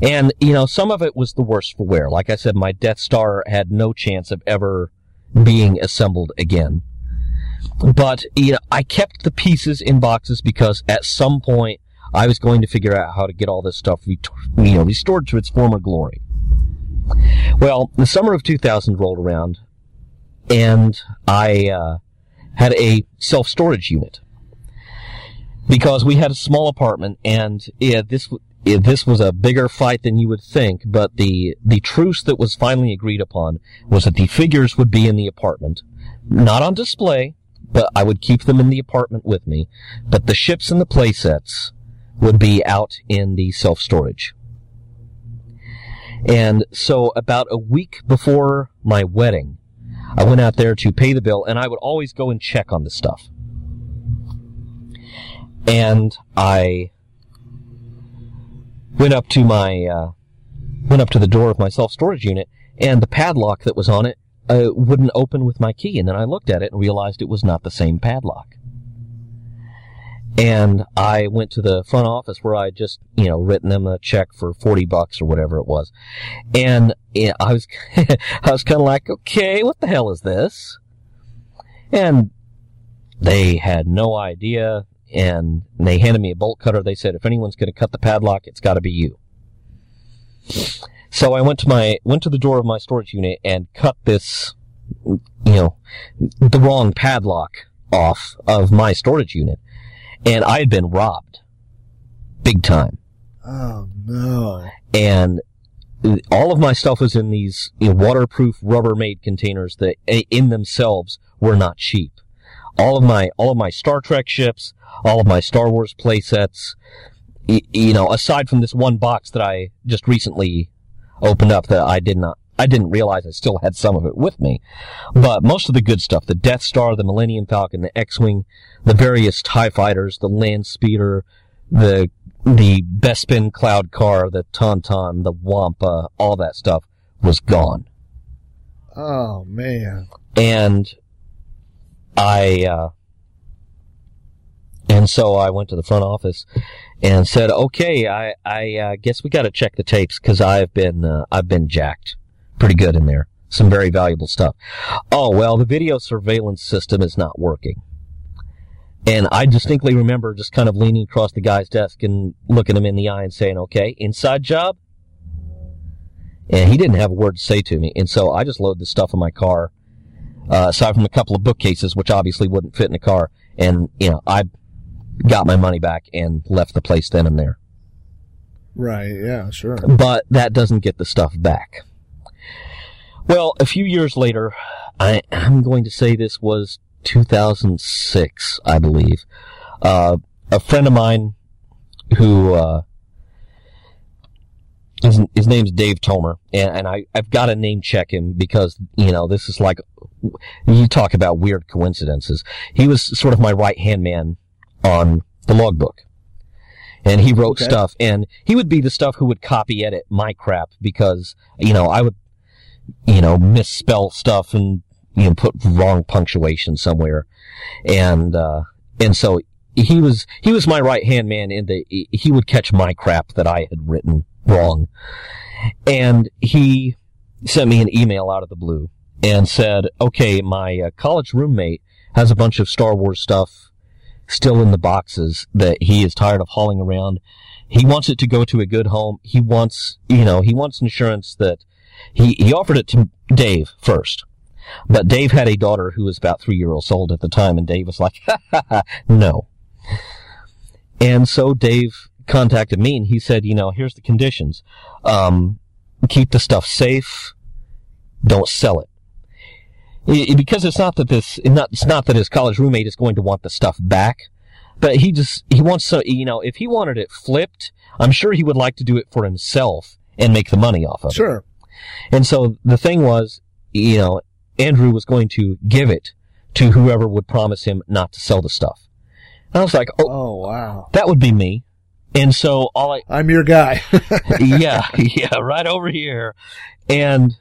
And, you know, some of it was the worst for wear. Like I said, my Death Star had no chance of ever being assembled again. But, you know, I kept the pieces in boxes because at some point I was going to figure out how to get all this stuff, you know, restored to its former glory. Well, the summer of 2000 rolled around and I, uh, had a self-storage unit because we had a small apartment and yeah, this this was a bigger fight than you would think, but the, the truce that was finally agreed upon was that the figures would be in the apartment. Not on display, but I would keep them in the apartment with me. But the ships and the playsets would be out in the self-storage. And so about a week before my wedding, I went out there to pay the bill and I would always go and check on the stuff. And I went up to my, uh, went up to the door of my self-storage unit and the padlock that was on it uh, wouldn't open with my key. And then I looked at it and realized it was not the same padlock. And I went to the front office where I had just, you know, written them a check for 40 bucks or whatever it was. And I was, I was kind of like, okay, what the hell is this? And they had no idea. And they handed me a bolt cutter. They said, if anyone's going to cut the padlock, it's got to be you. So I went to my, went to the door of my storage unit and cut this, you know, the wrong padlock off of my storage unit and I had been robbed, big time. Oh no. And all of my stuff was in these you know, waterproof Rubbermaid containers that, eh, in themselves, were not cheap. All of my all of my Star Trek ships, all of my Star Wars playsets, y- you know, aside from this one box that I just recently opened up that I did not I didn't realize I still had some of it with me. But most of the good stuff, the Death Star, the Millennium Falcon, the X-Wing, the various TIE fighters, the Land Speeder, the, the Bespin Cloud Car, the Tauntaun, the Wampa, all that stuff was gone. Oh man. And I, uh, and so I went to the front office and said, okay, I, I uh, guess we got to check the tapes because I've been, uh, I've been jacked pretty good in there. Some very valuable stuff. Oh, well, the video surveillance system is not working. And I distinctly remember just kind of leaning across the guy's desk and looking him in the eye and saying, okay, inside job? And he didn't have a word to say to me. And so I just loaded the stuff in my car, uh, aside from a couple of bookcases, which obviously wouldn't fit in the car. And, you know, I got my money back and left the place then and there. Right. Yeah. Sure. But that doesn't get the stuff back. Well, a few years later, I, I'm going to say this was 2006, I believe. Uh, a friend of mine who, uh, his, his name's Dave Tomer, and, and I, I've got to name check him because, you know, this is like, you talk about weird coincidences. He was sort of my right hand man on the logbook. And he wrote Okay. stuff, and he would be the stuff who would copy edit my crap because, you know, I would you know, misspell stuff and, you know, put wrong punctuation somewhere. And, uh, and so he was, he was my right hand man in the, he would catch my crap that I had written wrong. And he sent me an email out of the blue and said, okay, my uh, college roommate has a bunch of Star Wars stuff still in the boxes that he is tired of hauling around. He wants it to go to a good home. He wants, you know, he wants insurance that he, he offered it to Dave first. But Dave had a daughter who was about three years old at the time, and Dave was like, no. And so Dave contacted me, and he said, you know, here's the conditions. Um, keep the stuff safe. Don't sell it. I- because it's not that this, not, it's not that his college roommate is going to want the stuff back, but he just, he wants to, you know, if he wanted it flipped, I'm sure he would like to do it for himself and make the money off of it. Sure. And so the thing was, you know, Andrew was going to give it to whoever would promise him not to sell the stuff. And I was like, oh, Oh wow. that would be me. And so all I, I'm your guy. yeah, yeah, right over here. And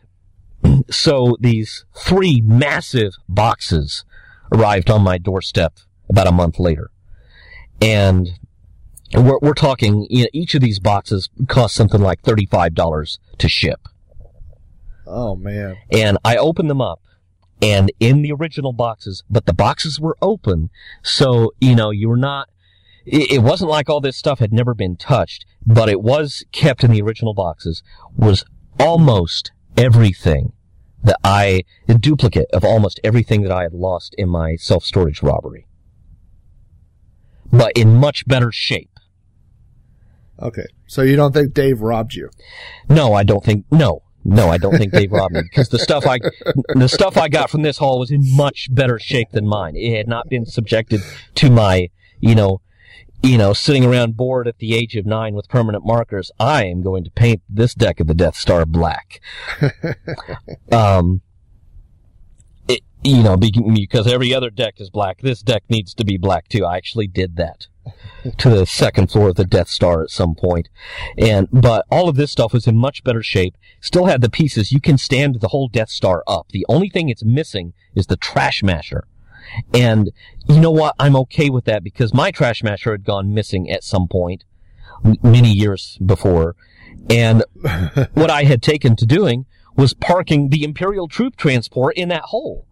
so these three massive boxes arrived on my doorstep about a month later. And we're, we're talking, you know, each of these boxes cost something like $35 to ship. oh man. and I opened them up and in the original boxes, but the boxes were open. So, you know, you were not, it, it wasn't like all this stuff had never been touched, but it was kept in the original boxes, was almost everything that I, a duplicate of almost everything that I had lost in my self-storage robbery. But in much better shape. Okay. So you don't think Dave robbed you? No, I don't think. No, no, I don't think Dave robbed me because the stuff I the stuff I got from this hall was in much better shape than mine. It had not been subjected to my, you know, you know, sitting around bored at the age of nine with permanent markers. I am going to paint this deck of the Death Star black. um, it, you know, because every other deck is black. This deck needs to be black too. I actually did that to the second floor of the Death Star at some point. And, but all of this stuff was in much better shape. Still had the pieces. You can stand the whole Death Star up. The only thing it's missing is the trash masher. And you know what? I'm okay with that because my trash masher had gone missing at some point many years before. And what I had taken to doing was parking the Imperial troop transport in that hole.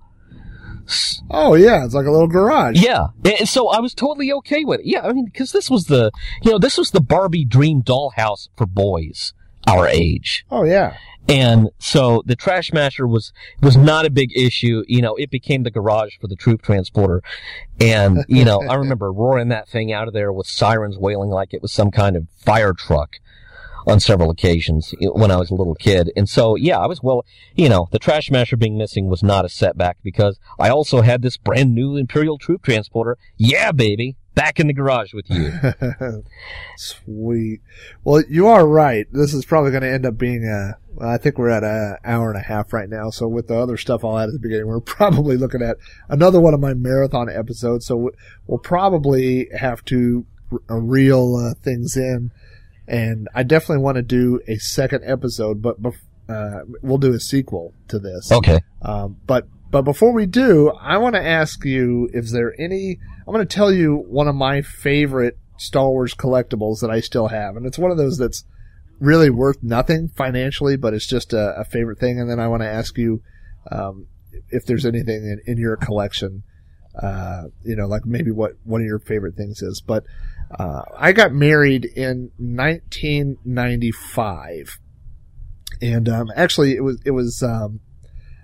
Oh yeah, it's like a little garage. Yeah, and so I was totally okay with it. Yeah, I mean, because this was the, you know, this was the Barbie dream dollhouse for boys our age, Oh yeah. and so the trash masher was was not a big issue. You know, it became the garage for the troop transporter, and you know, I remember roaring that thing out of there with sirens wailing like it was some kind of fire truck on several occasions when I was a little kid. And so, yeah, I was well, you know, the trash masher being missing was not a setback because I also had this brand new Imperial troop transporter. Yeah, baby, back in the garage with you. Sweet. Well, you are right. This is probably going to end up being a. I think we're at an hour and a half right now. So with the other stuff I'll add at the beginning, we're probably looking at another one of my marathon episodes. So we- we'll probably have to reel uh, things in, and I definitely want to do a second episode, but bef- uh, we'll do a sequel to this. Okay. Um, but but before we do, I want to ask you if there any. I'm going to tell you one of my favorite Star Wars collectibles that I still have, and it's one of those that's really worth nothing financially, but it's just a, a favorite thing. And then I want to ask you um, if there's anything in, in your collection, uh, you know, like maybe what one of your favorite things is. But uh, I got married in 1995, and um, actually it was it was. Um,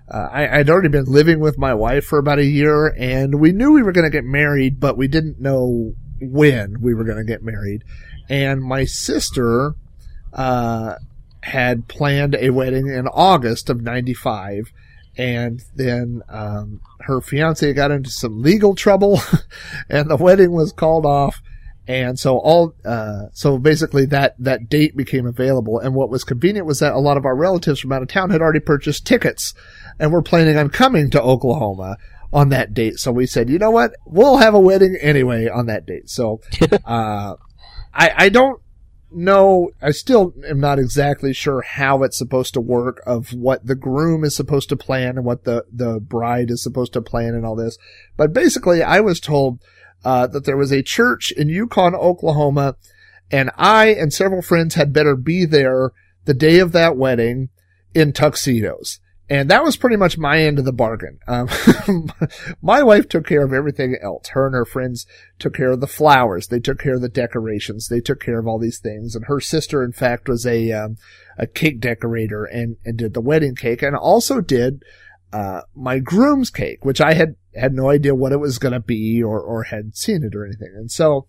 uh, I, I'd already been living with my wife for about a year, and we knew we were going to get married, but we didn't know when we were going to get married. And my sister uh, had planned a wedding in August of '95, and then um, her fiance got into some legal trouble, and the wedding was called off. And so all, uh, so basically that, that date became available. And what was convenient was that a lot of our relatives from out of town had already purchased tickets and we're planning on coming to Oklahoma on that date. So we said, you know what? We'll have a wedding anyway on that date. So, uh, I, I don't know. I still am not exactly sure how it's supposed to work of what the groom is supposed to plan and what the, the bride is supposed to plan and all this. But basically I was told, uh, that there was a church in Yukon, Oklahoma, and I and several friends had better be there the day of that wedding in tuxedos. And that was pretty much my end of the bargain. Um, my wife took care of everything else. Her and her friends took care of the flowers. They took care of the decorations. They took care of all these things. And her sister, in fact, was a, um, a cake decorator and, and did the wedding cake and also did, uh, my groom's cake, which I had, had no idea what it was going to be or, or had seen it or anything. And so,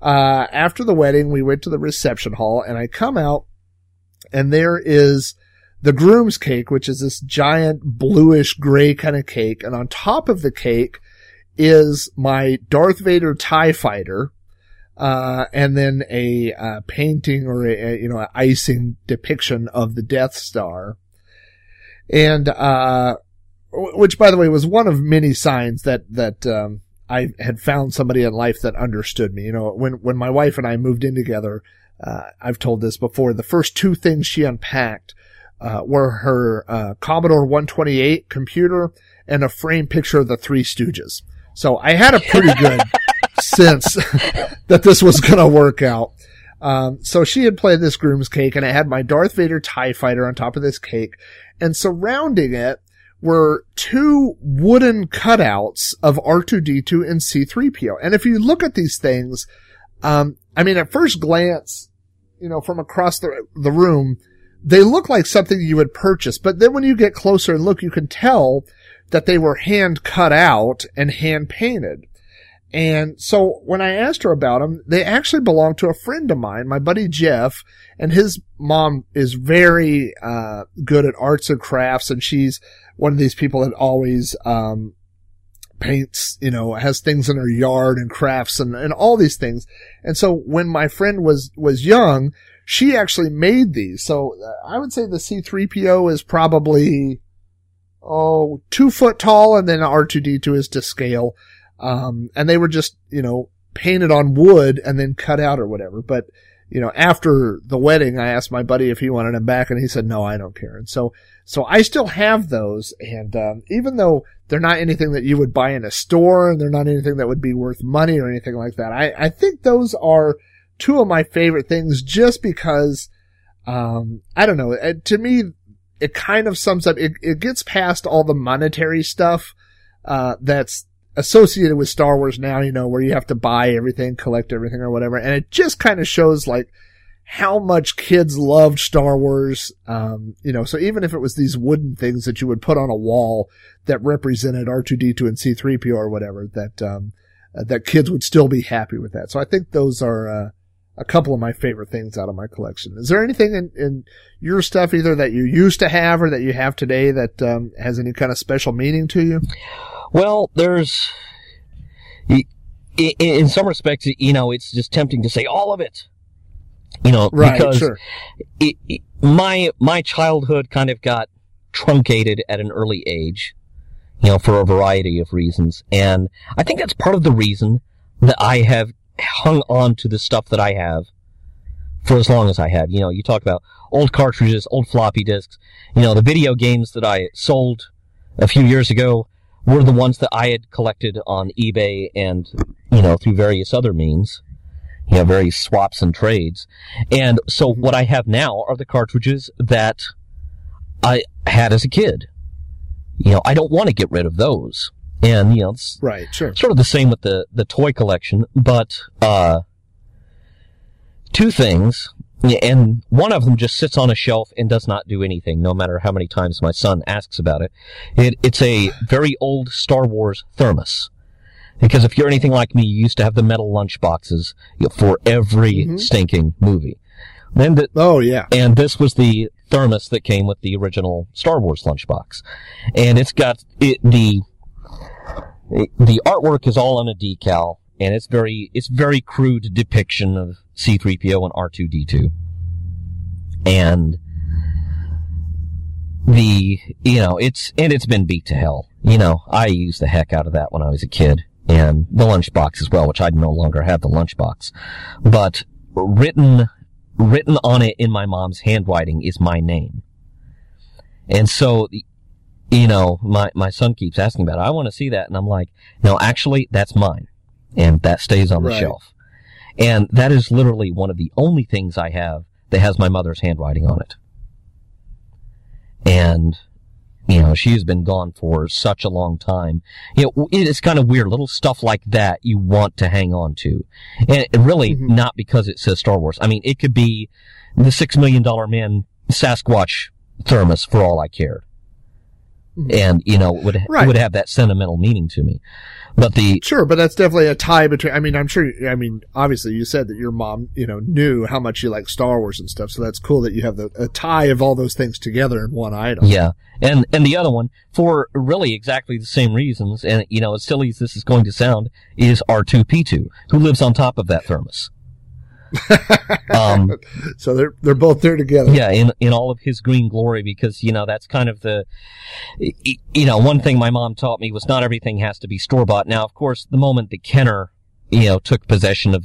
uh, after the wedding, we went to the reception hall and I come out and there is the groom's cake, which is this giant bluish gray kind of cake. And on top of the cake is my Darth Vader TIE fighter. Uh, and then a, uh, painting or a, a, you know, an icing depiction of the Death Star. And, uh, which by the way was one of many signs that, that, um, I had found somebody in life that understood me. You know, when, when my wife and I moved in together, uh, I've told this before, the first two things she unpacked, uh, were her, uh, Commodore 128 computer and a framed picture of the Three Stooges. So I had a pretty good sense that this was going to work out. Um, so she had played this groom's cake and I had my Darth Vader TIE fighter on top of this cake and surrounding it were two wooden cutouts of R2D2 and C3PO. And if you look at these things, um, I mean, at first glance, you know, from across the, the room, they look like something you would purchase. But then when you get closer and look, you can tell that they were hand cut out and hand painted. And so when I asked her about them, they actually belong to a friend of mine, my buddy Jeff, and his mom is very, uh, good at arts and crafts. And she's one of these people that always, um, paints, you know, has things in her yard and crafts and, and all these things. And so when my friend was, was young, she actually made these. So uh, I would say the C3PO is probably, oh, two foot tall and then R2D2 is to scale. Um, and they were just, you know, painted on wood and then cut out or whatever. But, you know, after the wedding, I asked my buddy if he wanted them back and he said, no, I don't care. And so, so I still have those. And, um, even though they're not anything that you would buy in a store and they're not anything that would be worth money or anything like that, I, I think those are two of my favorite things just because, um, I don't know. To me, it kind of sums up, it, it gets past all the monetary stuff, uh, that's associated with Star Wars now, you know, where you have to buy everything, collect everything or whatever. And it just kind of shows like how much kids loved Star Wars. Um, you know, so even if it was these wooden things that you would put on a wall that represented R2D2 and C3PO or whatever, that, um, that kids would still be happy with that. So I think those are, uh, a couple of my favorite things out of my collection. Is there anything in, in your stuff either that you used to have or that you have today that um, has any kind of special meaning to you? Well, there's, in some respects, you know, it's just tempting to say all of it. You know, Right, because sure. it, it- my my childhood kind of got truncated at an early age, you know, for a variety of reasons, and I think that's part of the reason that I have hung on to the stuff that I have for as long as I have. You know, you talk about old cartridges, old floppy disks. You know, the video games that I sold a few years ago were the ones that I had collected on eBay and you know through various other means you know, various swaps and trades. And so what I have now are the cartridges that I had as a kid. You know, I don't want to get rid of those. And, you know, it's Right, sure. sort of the same with the, the toy collection, but, uh, two things. And one of them just sits on a shelf and does not do anything, no matter how many times my son asks about it. it it's a very old Star Wars thermos. Because if you're anything like me, you used to have the metal lunch boxes for every Mhm. stinking movie. Then the, Oh, yeah. and this was the thermos that came with the original Star Wars lunchbox. And it's got it, the the artwork is all on a decal, and it's very it's very crude depiction of C-3PO and R2D2. And the you know it's and it's been beat to hell. You know, I used the heck out of that when I was a kid, and the lunchbox as well, which I no longer have the lunchbox. But written written on it in my mom's handwriting is my name. And so, you know, my, my son keeps asking about it. I want to see that. And I'm like, no, actually, that's mine. And that stays on the Right. shelf. And that is literally one of the only things I have that has my mother's handwriting on it. And, you know, she has been gone for such a long time. You know, it is kind of weird. Little stuff like that you want to hang on to. And really Mhm. not because it says Star Wars. I mean, it could be the Six Million Dollar Man Sasquatch thermos for all I cared. Mhm. And, you know, would, Right. would have that sentimental meaning to me. But the, Sure, but that's definitely a tie between. I mean, I'm sure. I mean, obviously, you said that your mom, you know, knew how much you like Star Wars and stuff. So that's cool that you have the a tie of all those things together in one item. Yeah. And, and the other one, for really exactly the same reasons, and, you know, as silly as this is going to sound, is R2P2, who lives on top of that thermos. um, So they're they're both there together. yeah, in, in all of his green glory, because, you know, that's kind of the, you know, one thing my mom taught me was not everything has to be store bought. Now, of course, the moment that Kenner, you know, took possession of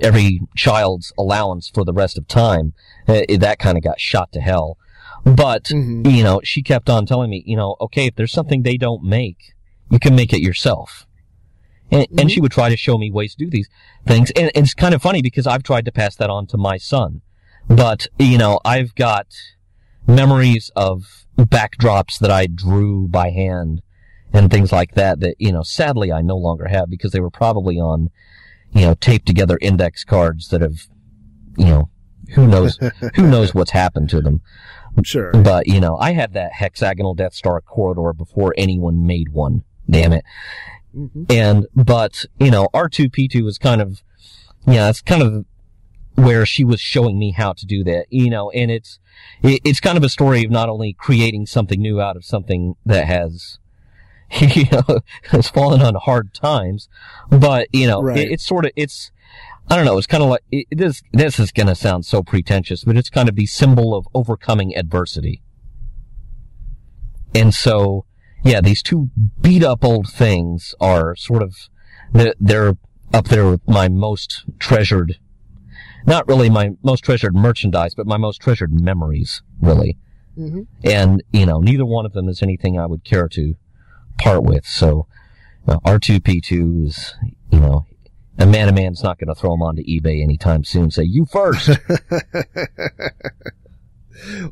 every child's allowance for the rest of time, uh, that kind of got shot to hell. But, Mhm. you know, she kept on telling me, you know, okay, if there's something they don't make, you can make it yourself. And, Mhm. and she would try to show me ways to do these things. And, and it's kind of funny because I've tried to pass that on to my son. But, you know, I've got memories of backdrops that I drew by hand and things like that that, you know, sadly I no longer have because they were probably on, you know, taped together index cards that have, you know, who knows, who knows what's happened to them. Sure. But, you know, I had that hexagonal Death Star corridor before anyone made one. Damn it. Mm-hmm. And, but, you know, R2P2 was kind of, yeah, it's kind of where she was showing me how to do that, you know, and it's, it, it's kind of a story of not only creating something new out of something that has, you know, has fallen on hard times, but, you know, Right. it, it's sort of, it's, I don't know, it's kind of like, it, this, this is going to sound so pretentious, but it's kind of the symbol of overcoming adversity. And so, yeah, these two beat up old things are sort of, they're, they're up there with my most treasured, not really my most treasured merchandise, but my most treasured memories, really. Mhm. And, you know, neither one of them is anything I would care to part with. So, you know, R2P2 is, you know, a man a man's not going to throw them onto eBay anytime soon. Say, you first.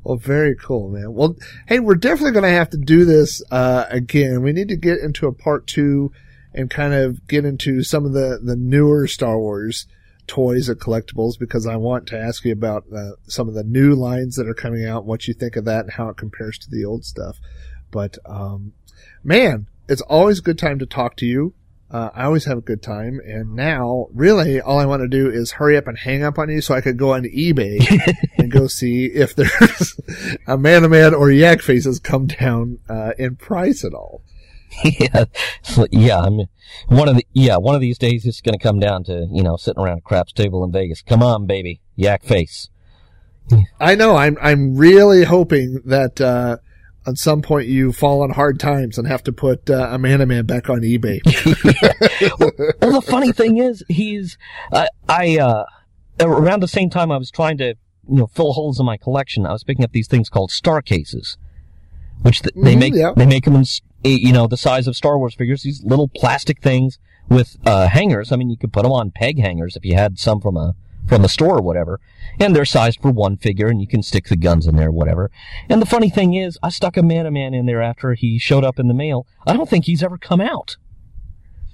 Well, very cool, man. Well, hey, we're definitely going to have to do this uh, again. We need to get into a part two and kind of get into some of the the newer Star Wars toys and collectibles because I want to ask you about uh, some of the new lines that are coming out, what you think of that, and how it compares to the old stuff. But um, man, it's always a good time to talk to you. Uh, I always have a good time, and now really all I want to do is hurry up and hang up on you so I could go on eBay and go see if there's Amanaman or yak faces come down uh, in price at all. yeah, yeah. I'm one of the yeah one of these days it's going to come down to you know sitting around a craps table in Vegas. Come on, baby, yak face. I know. I'm I'm really hoping that uh, at some point you fall on hard times and have to put uh, a man back on eBay. well, the funny thing is, he's I, I uh, around the same time I was trying to you know fill holes in my collection. I was picking up these things called star cases, which th- they Mhm, make yeah. they make them in you know the size of Star Wars figures. These little plastic things with uh, hangers. I mean, you could put them on peg hangers if you had some from a from the store or whatever, and they're sized for one figure, and you can stick the guns in there, whatever. And the funny thing is, I stuck Amanaman in there after he showed up in the mail. I don't think he's ever come out.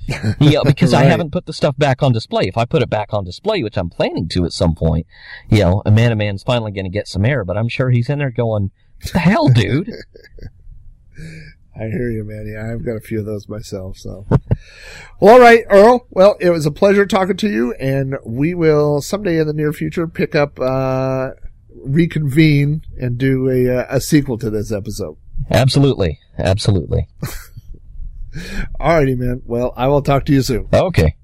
yeah, because I haven't put the stuff back on display. If I put it back on display, which I'm planning to at some point, you know, Amanaman's finally going to get some air, but I'm sure he's in there going, what the hell, dude? I hear you, man. Yeah, I've got a few of those myself. So, well, all right, Earl. Well, it was a pleasure talking to you, and we will someday in the near future pick up, uh, reconvene, and do a uh, a sequel to this episode. absolutely. Absolutely. Alrighty, man. Well, I will talk to you soon. Okay.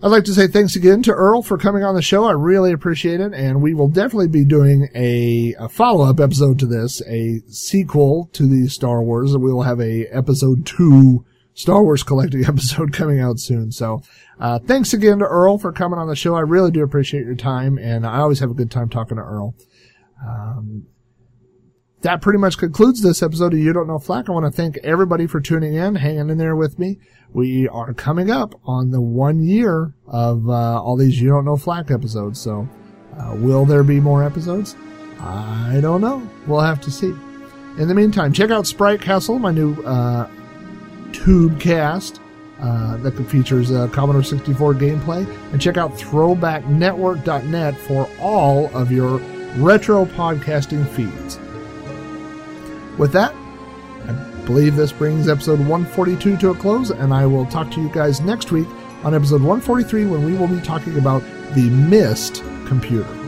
I'd like to say thanks again to Earl for coming on the show. I really appreciate it. And we will definitely be doing a, a follow-up episode to this, a sequel to the Star Wars. We will have a episode two Star Wars collecting episode coming out soon. So, uh, thanks again to Earl for coming on the show. I really do appreciate your time and I always have a good time talking to Earl. Um, that pretty much concludes this episode of You Don't Know Flack. I want to thank everybody for tuning in, hanging in there with me. We are coming up on the one year of uh, all these You Don't Know Flack episodes. So, uh, will there be more episodes? I don't know. We'll have to see. In the meantime, check out Sprite Castle, my new uh, tube cast uh, that features uh, Commodore 64 gameplay, and check out ThrowbackNetwork.net for all of your retro podcasting feeds. With that, I believe this brings episode 142 to a close, and I will talk to you guys next week on episode 143 when we will be talking about the Mist computer.